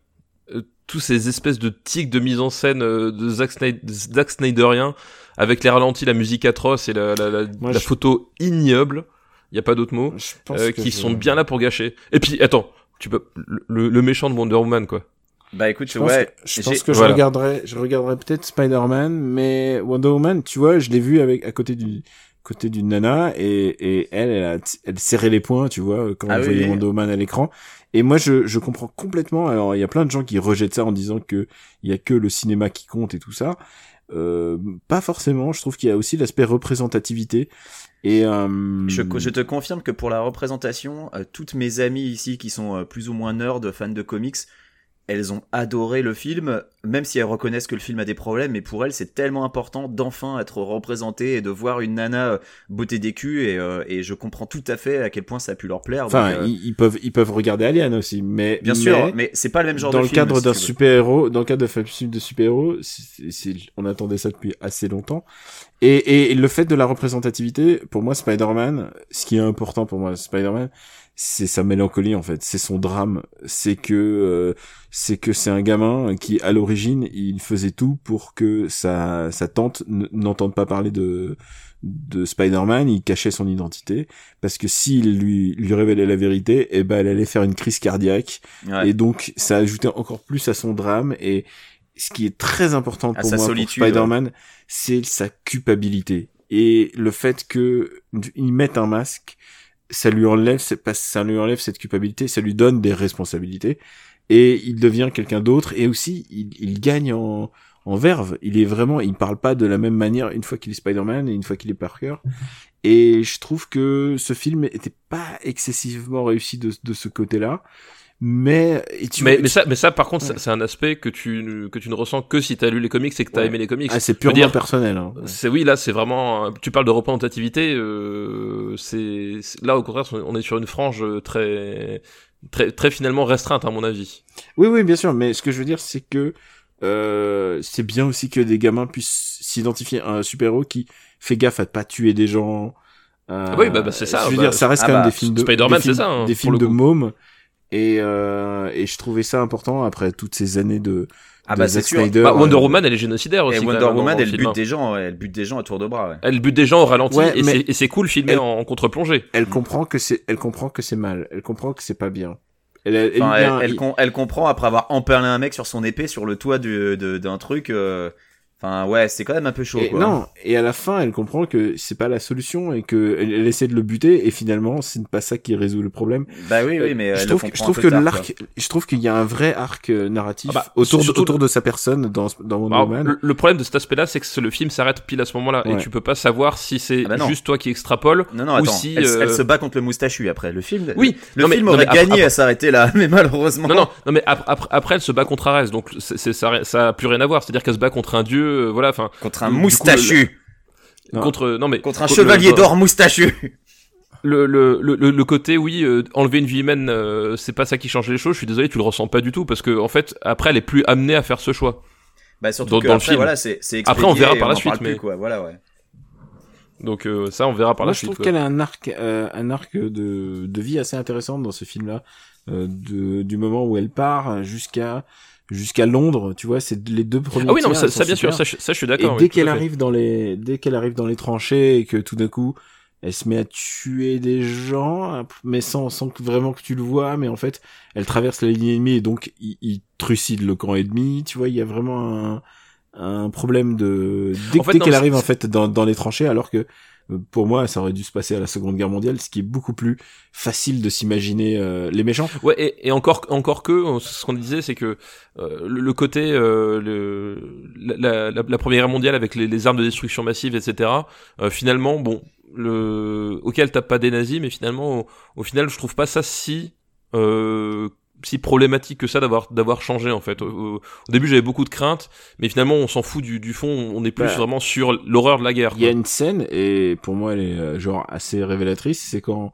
euh, tous ces espèces de tics de mise en scène euh, de Zack, Snyder, Zack Snyderien avec les ralentis, la musique atroce et la, la, la, Moi, la je- photo ignoble. Il y a pas d'autre mot. Je pense euh, qui je- sont bien là pour gâcher. Et puis, attends, tu peux le, le méchant de Wonder Woman, quoi. Bah écoute, Je pense, ouais, que, je, pense que je voilà. regarderai, je regarderai peut-être Spider-Man, mais Wonder Woman, tu vois, je l'ai vu avec à côté du côté d'une nana et, et elle, elle, a, elle serrait les poings, tu vois, quand Ah on oui, voyait oui. Wonder Woman à l'écran. Et moi, je, je comprends complètement. Alors, il y a plein de gens qui rejettent ça en disant que il y a que le cinéma qui compte et tout ça. Euh, pas forcément. Je trouve qu'il y a aussi l'aspect représentativité. Et euh, Je, te confirme que pour la représentation, euh, toutes mes amies ici qui sont euh, plus ou moins nerds, fans de comics, elles ont adoré le film, même si elles reconnaissent que le film a des problèmes, mais pour elles c'est tellement important d'enfin être représenté et de voir une nana euh, beauté des culs, et, euh, et je comprends tout à fait à quel point ça a pu leur plaire. enfin, donc, euh, ils, ils peuvent, ils peuvent regarder Alien aussi, mais bien mais- sûr, mais c'est pas le même genre dans de le film. cadre si d'un super-héros, dans le cadre d'un film de super-héros, on attendait ça depuis assez longtemps. Et, et, et le fait de la représentativité, pour moi, Spider-Man, ce qui est important pour moi, Spider-Man, c'est sa mélancolie en fait, c'est son drame, c'est que euh, c'est que c'est un gamin qui à l'origine il faisait tout pour que sa sa tante n'entende pas parler de de Spider-Man, il cachait son identité parce que s'il lui lui révélait la vérité, eh ben elle allait faire une crise cardiaque Ouais. et donc, ça ajoutait encore plus à son drame. Et ce qui est très important pour moi solitude, pour Spider-Man, c'est sa culpabilité. Et le fait que il mette un masque, ça lui enlève, ça lui enlève cette culpabilité, ça lui donne des responsabilités. Et il devient quelqu'un d'autre. Et aussi, il, il gagne en, en verve. Il est vraiment, il parle pas de la même manière une fois qu'il est Spider-Man et une fois qu'il est Parker. Et je trouve que ce film était pas excessivement réussi de, de ce côté-là. Mais, et tu mais, ça, mais ça, par contre, Ouais. c'est- un aspect que tu, ne- que tu ne ressens que si t'as lu les comics et que t'as Ouais. aimé les comics. ah, c'est purement dire, personnel. Hein. C'est oui, là, c'est vraiment. Tu parles de représentativité. Euh, c'est là, au contraire, on est sur une frange très, très, très finalement restreinte, à mon avis. Oui, oui, bien sûr. Mais ce que je veux dire, c'est que euh, c'est bien aussi que des gamins puissent s'identifier à un super-héros qui fait gaffe à pas tuer des gens. Euh, Ah oui, bah, bah, c'est ça, Je veux bah, dire, ça reste ah quand même bah, des films de Spider-Man, c'est ça, hein, des films de mômes. Et euh, et je trouvais ça important après toutes ces années de, Ah de bah c'est Zack sûr. Snyder. Bah, Wonder euh, Woman, elle est génocidaire aussi. Et Wonder même, Woman, le elle film, bute hein. des gens, elle bute des gens à tour de bras. Ouais. Elle bute des gens au ralenti Ouais, et mais- c'est- et c'est cool filmé Elle- en, contre-plongée. elle comprend que c'est, elle comprend que c'est mal. Elle comprend que c'est pas bien. Elle, elle, Enfin, il- com- comprend après avoir empalé un mec sur son épée sur le toit du- d'un truc. euh, Enfin ouais, c'est quand même un peu chaud. et quoi. non, et à la fin, elle comprend que c'est pas la solution et que elle, elle essaie de le buter et finalement, c'est pas ça qui résout le problème. Bah oui, oui, mais je trouve, comprend je trouve que l'arc, je trouve qu'il y a un vrai arc euh, narratif Ah bah, autour, de, autour de sa personne dans, dans Wonder Alors, Woman. le, le problème de cet aspect-là, c'est que ce- le film s'arrête pile à ce moment-là et Ouais. tu peux pas savoir si c'est Ah bah non. juste toi qui extrapole. Non, non, ou attends. si, elle, euh, elle se bat contre le moustachu après. Le film, Oui, le non, mais- film non, aurait après- gagné à s'arrêter là, mais malheureusement. Non, non, non, mais après, après, après, elle se bat contre Ares, donc c'est, c'est- ça, ça a plus rien à voir. C'est-à-dire qu'elle se bat contre un dieu, voilà, enfin, Contre un moustachu, Non. contre, non mais contre un co- chevalier le- d'or moustachu. Le, le, le, le, côté, oui, euh, enlever une vie humaine, euh, c'est pas ça qui change les choses. Je suis désolé, tu le ressens pas du tout parce que en fait, après, elle est plus amenée à faire ce choix. Bah surtout Dans- que dans le après, film. voilà, c'est c'est Après, on verra par la suite, mais- quoi. Voilà, ouais. Donc euh, ça, on verra par Moi, la je suite. trouve quoi. qu'elle a un arc, euh, un arc de, de vie assez intéressant dans ce film-là, euh, de, du moment où elle part jusqu'à jusqu'à Londres. Tu vois, c'est les deux premiers. Ah oui, non, mais ça, ça bien sûr, ça, ça, je suis Et d'accord. dès oui, tout qu'elle arrive dans les, dès qu'elle arrive dans les tranchées et que tout d'un coup, elle se met à tuer des gens, mais sans, sans que vraiment que tu le vois, mais en fait, elle traverse la ligne ennemie et donc il, il trucide le camp ennemi. Tu vois, il y a vraiment un, un problème de dès, En fait, dès qu'elle arrive en fait dans, dans les tranchées, alors que pour moi, ça aurait dû se passer à la Seconde Guerre mondiale, ce qui est beaucoup plus facile de s'imaginer euh, les méchants. Ouais, et, et encore, encore que, ce qu'on disait, c'est que euh, le, le côté, euh, le, la, la, Première Guerre mondiale avec les, les armes de destruction massive, etc. euh, finalement, bon, le, ok, elle tape pas des nazis, mais finalement, au, au final, je trouve pas ça si, euh, si problématique que ça d'avoir d'avoir changé en fait. Au, début, j'avais beaucoup de craintes, mais finalement, on s'en fout du, du fond. On est plus Bah, vraiment sur l'horreur de la guerre. Il y a une scène et pour moi elle est euh, genre assez révélatrice, c'est quand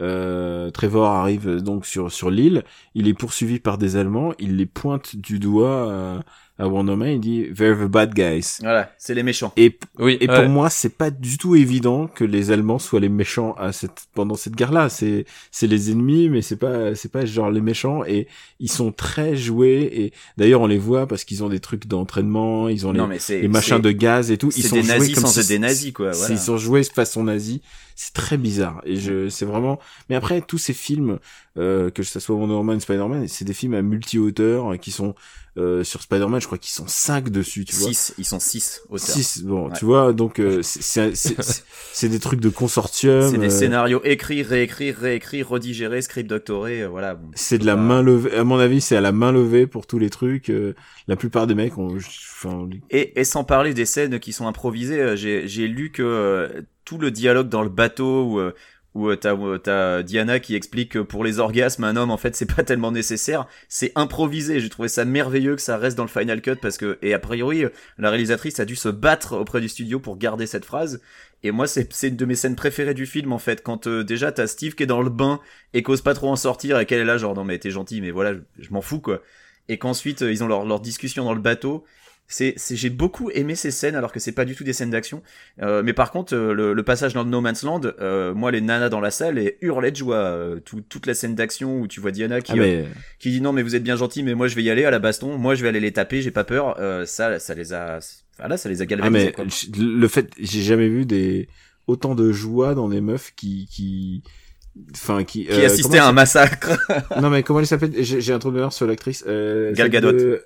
euh, Trevor arrive donc sur sur l'île, il est poursuivi par des Allemands, il les pointe du doigt euh, à Wonder Man, il dit "They're the bad guys". Voilà, c'est les méchants. Et Oui. et ouais. pour moi, c'est pas du tout évident que les Allemands soient les méchants à cette pendant cette guerre-là. C'est c'est les ennemis, mais c'est pas c'est pas genre les méchants et ils sont très joués et d'ailleurs on les voit parce qu'ils ont des trucs d'entraînement, ils ont les, Non mais c'est les machins de gaz et tout. Ils sont des joués nazis comme sans si être des nazis quoi. Voilà. Ils sont joués façon nazie. C'est très bizarre. Et je, c'est vraiment, mais après, tous ces films, euh, que ce soit Wonder Woman, Spider-Man, c'est des films à multi-hauteur euh, qui sont, euh, sur Spider-Man, je crois qu'ils sont cinq dessus, tu vois. Six, ils sont six auteurs. Six, bon, Ouais. tu vois, donc, euh, c'est, des trucs de consortium. C'est des euh, scénarios écrits, réécrits, réécrits, redigérés, script doctorés, euh, voilà. bon. c'est de la main levée, à mon avis, c'est à la main levée pour tous les trucs. euh, la plupart des mecs ont, enfin, Et, et sans parler des scènes qui sont improvisées, euh, j'ai j'ai lu que tout le dialogue dans le bateau où, euh, où euh, t'as où t'as Diana qui explique que pour les orgasmes, un homme en fait c'est pas tellement nécessaire, c'est improvisé. J'ai trouvé ça merveilleux que ça reste dans le final cut parce que et a priori euh, la réalisatrice a dû se battre auprès du studio pour garder cette phrase. Et moi c'est une de mes scènes préférées du film en fait quand euh, déjà t'as Steve qui est dans le bain et qu'ose pas trop en sortir et qu'elle est là genre non mais t'es gentil mais voilà je, m'en fous quoi. Et qu'ensuite euh, ils ont leur, leur discussion dans le bateau c'est, c'est, j'ai beaucoup aimé ces scènes alors que c'est pas du tout des scènes d'action. Euh, mais par contre, euh, le, le passage dans No Man's Land, euh, moi les nanas dans la salle et hurlaient de joie. Euh, tout- toute la scène d'action où tu vois Diana qui, ah, euh, mais, qui dit non mais vous êtes bien gentil mais moi je vais y aller à la baston, moi je vais aller les taper, j'ai pas peur. Euh, ça, ça les a, enfin là ça les a ah, galvanisés. mais, quoi. le fait, j'ai jamais vu des, autant de joie dans des meufs qui, qui, enfin, qui, Qui euh, assistait à un massacre. Non mais comment elle s'appelle? J'ai un trou de mémoire sur l'actrice. Euh, Gal Gadot. de-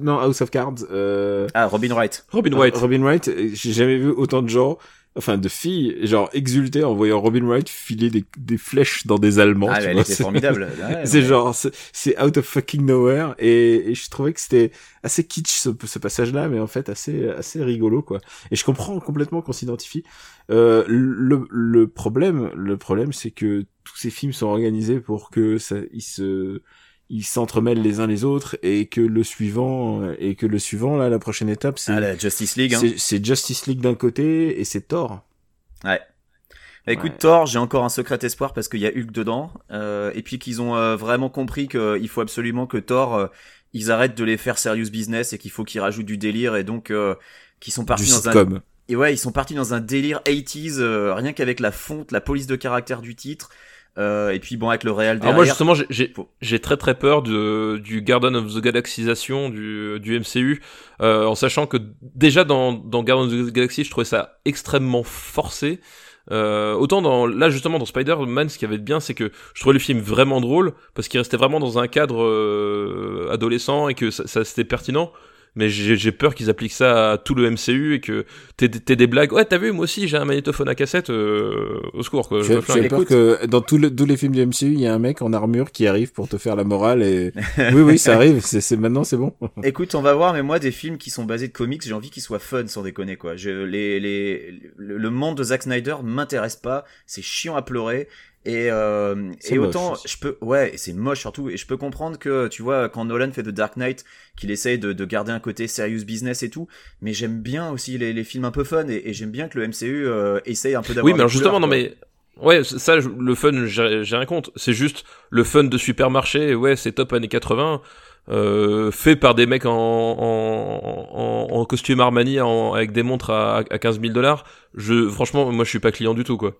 Non, House of Cards. Euh, ah Robin Wright. Robin White. Robin Wright. J'ai jamais vu autant de gens enfin de filles, genre exulter en voyant Robin Wright filer des, des flèches dans des Allemands. Ah, tu mais elle vois, était formidable. Ouais, c'est genre, c'est- c'est out of fucking nowhere et, et je trouvais que c'était assez kitsch ce, ce passage-là, mais en fait assez assez rigolo quoi. Et je comprends complètement qu'on s'identifie. Euh, le, le problème, le problème, c'est que tous ces films sont organisés pour que ça, ils se ils s'entremêlent les uns les autres et que le suivant et que le suivant là la prochaine étape c'est Ah, la Justice League. Hein. c'est Justice League d'un côté et c'est Thor. Ouais. Bah, écoute, Ouais. Thor, j'ai encore un secret espoir parce qu'il y a Hulk dedans, euh, et puis qu'ils ont euh, vraiment compris qu'il faut absolument que Thor, euh, ils arrêtent de les faire serious business et qu'il faut qu'ils rajoutent du délire et donc euh, qu'ils sont Du partis dans un sitcom. et ouais, ils sont partis dans un délire 80s, euh, rien qu'avec la fonte, la police de caractère du titre, euh, et puis bon avec le réel Alors derrière. moi justement j'ai- j'ai très très peur de du Garden of the Galaxisation du du MCU euh, en sachant que déjà dans dans Garden of the Galaxy je trouvais ça extrêmement forcé euh, autant dans là justement dans Spider-Man ce qui avait de bien c'est que je trouvais le film vraiment drôle parce qu'il restait vraiment dans un cadre euh, adolescent et que ça, ça c'était pertinent mais j'ai j'ai peur qu'ils appliquent ça à tout le MCU et que t'aies t'aies des blagues ouais t'as vu moi aussi j'ai un magnétophone à cassette euh, au secours quoi flingue. peur Écoute. que dans tous les, tous les films du MCU, il y a un mec en armure qui arrive pour te faire la morale et oui oui ça arrive, c'est c'est maintenant c'est bon. Écoute, on va voir, mais moi, des films qui sont basés de comics, j'ai envie qu'ils soient fun, sans déconner, quoi. Je, les, les, le, le monde de Zack Snyder m'intéresse pas, c'est chiant à pleurer, et, euh, C'est et moche autant, aussi. je peux, ouais, c'est moche surtout, et je peux comprendre que, tu vois, quand Nolan fait The Dark Knight, qu'il essaye de, de garder un côté serious business et tout, mais j'aime bien aussi les, les films un peu fun, et, et j'aime bien que le MCU euh, essaye un peu d'avoir Oui, mais alors justement, couleurs, non quoi. mais ouais, ça, le fun, j'ai j'ai rien contre. C'est juste le fun de supermarché. Ouais, c'est top années 80, euh, fait par des mecs en en, en, en costume Armani, en- avec des montres à, à 15 000 dollars. Je, franchement, moi, je suis pas client du tout, quoi.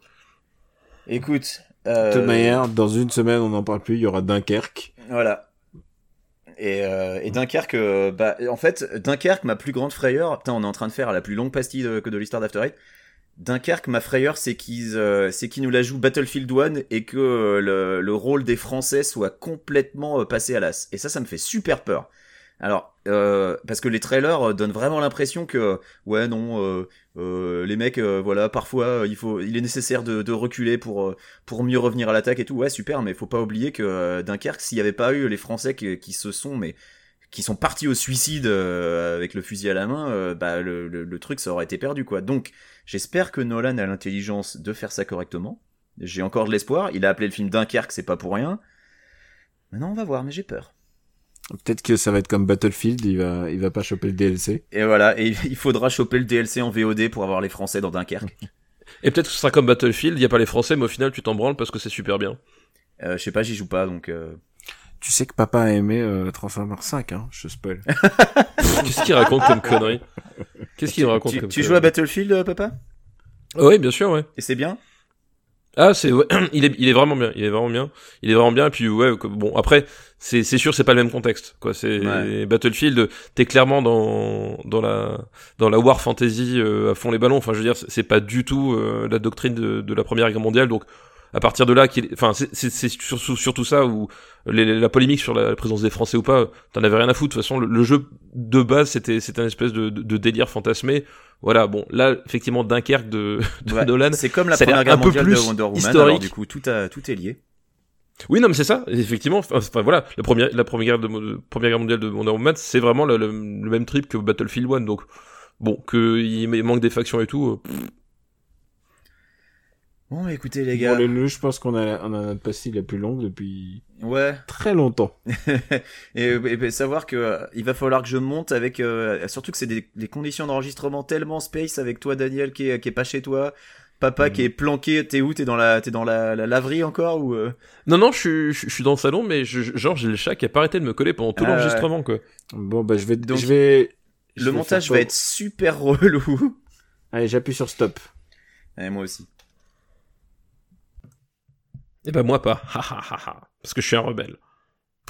Écoute, De euh, toute manière, dans une semaine, on n'en parle plus, il y aura Dunkerque. Voilà. Et, euh, et Dunkerque, euh, bah, en fait, Dunkerque, ma plus grande frayeur, putain, on est en train de faire la plus longue pastille de- que de l'histoire d'After Eight. Dunkerque, ma frayeur, c'est qu'ils, euh, c'est qu'ils nous la jouent Battlefield 1 et que le, le rôle des Français soit complètement passé à l'as. Et ça, ça me fait super peur. Alors, euh, parce que les trailers euh, donnent vraiment l'impression que, ouais, non, euh, euh, les mecs, euh, voilà, parfois, euh, il faut, il est nécessaire de, reculer pour euh, pour mieux revenir à l'attaque et tout. Ouais, super, mais faut pas oublier que euh, Dunkerque, s'il y avait pas eu les Français qui, qui se sont, mais qui sont partis au suicide euh, avec le fusil à la main, euh, bah le, le, le truc ça aurait été perdu quoi. Donc j'espère que Nolan a l'intelligence de faire ça correctement. J'ai encore de l'espoir. Il a appelé le film Dunkerque, c'est pas pour rien. Maintenant on va voir, mais j'ai peur. Peut-être que ça va être comme Battlefield, il va il va pas choper le DLC. Et voilà, et il faudra choper le DLC en VOD pour avoir les Français dans Dunkerque. Et peut-être que ce sera comme Battlefield. Il y a pas les Français, mais au final, tu t'en branles parce que c'est super bien. Euh, je sais pas, j'y joue pas donc. euh, Tu sais que papa a aimé euh, Transformers 5, hein, je spoil. Qu'est-ce qu'il raconte comme connerie? Qu'est-ce qu'il raconte Tu, comme tu joues à Battlefield, euh, papa? Oui, bien sûr, ouais. Et c'est bien? Ah, c'est ouais, il est il est vraiment bien, il est vraiment bien, il est vraiment bien. Et puis ouais, bon après c'est c'est sûr c'est pas le même contexte quoi. C'est Ouais. Battlefield, t'es clairement dans dans la dans la war fantasy euh, à fond les ballons. Enfin je veux dire c'est c'est pas du tout euh, la doctrine de, de la Première Guerre mondiale. Donc à partir de là, qu'il- enfin c'est c'est surtout surtout ça où les- la polémique sur la présence des Français ou pas, t'en avais rien à foutre. De toute façon le, le jeu de base c'était c'était un espèce de, de, de délire fantasmé. Voilà bon là effectivement Dunkerque de, de Ouais, Nolan. C'est comme la première guerre mondiale de Wonder Woman. historique. Alors du coup, tout a, tout est lié. Oui, non, mais c'est ça. Effectivement, enfin voilà, la première, la première guerre de, de- première guerre mondiale de Wonder Woman, c'est vraiment le, le- le même trip que Battlefield 1. Donc, bon, qu'il manque des factions et tout. euh, pff, Bon, écoutez les Bon, gars. le, le- je pense qu'on a on a notre pastille la plus longue depuis Ouais. très longtemps. et, et- et savoir que euh, il va falloir que je monte avec euh, surtout que c'est des, des conditions d'enregistrement tellement space avec toi Daniel qui est, qui est pas chez toi papa qui est planqué t'es où? T'es dans la t'es dans la, la laverie encore ou euh? Non, non, je suis, je, je suis dans le salon, mais je, genre j'ai le chat qui a pas arrêté de me coller pendant tout Ah, l'enregistrement, quoi. Bon bah je vais Donc, je vais je le vais montage va être super relou Allez, j'appuie sur stop. et moi aussi Et ben moi pas. Ha ha ha ha. Parce que je suis un rebelle.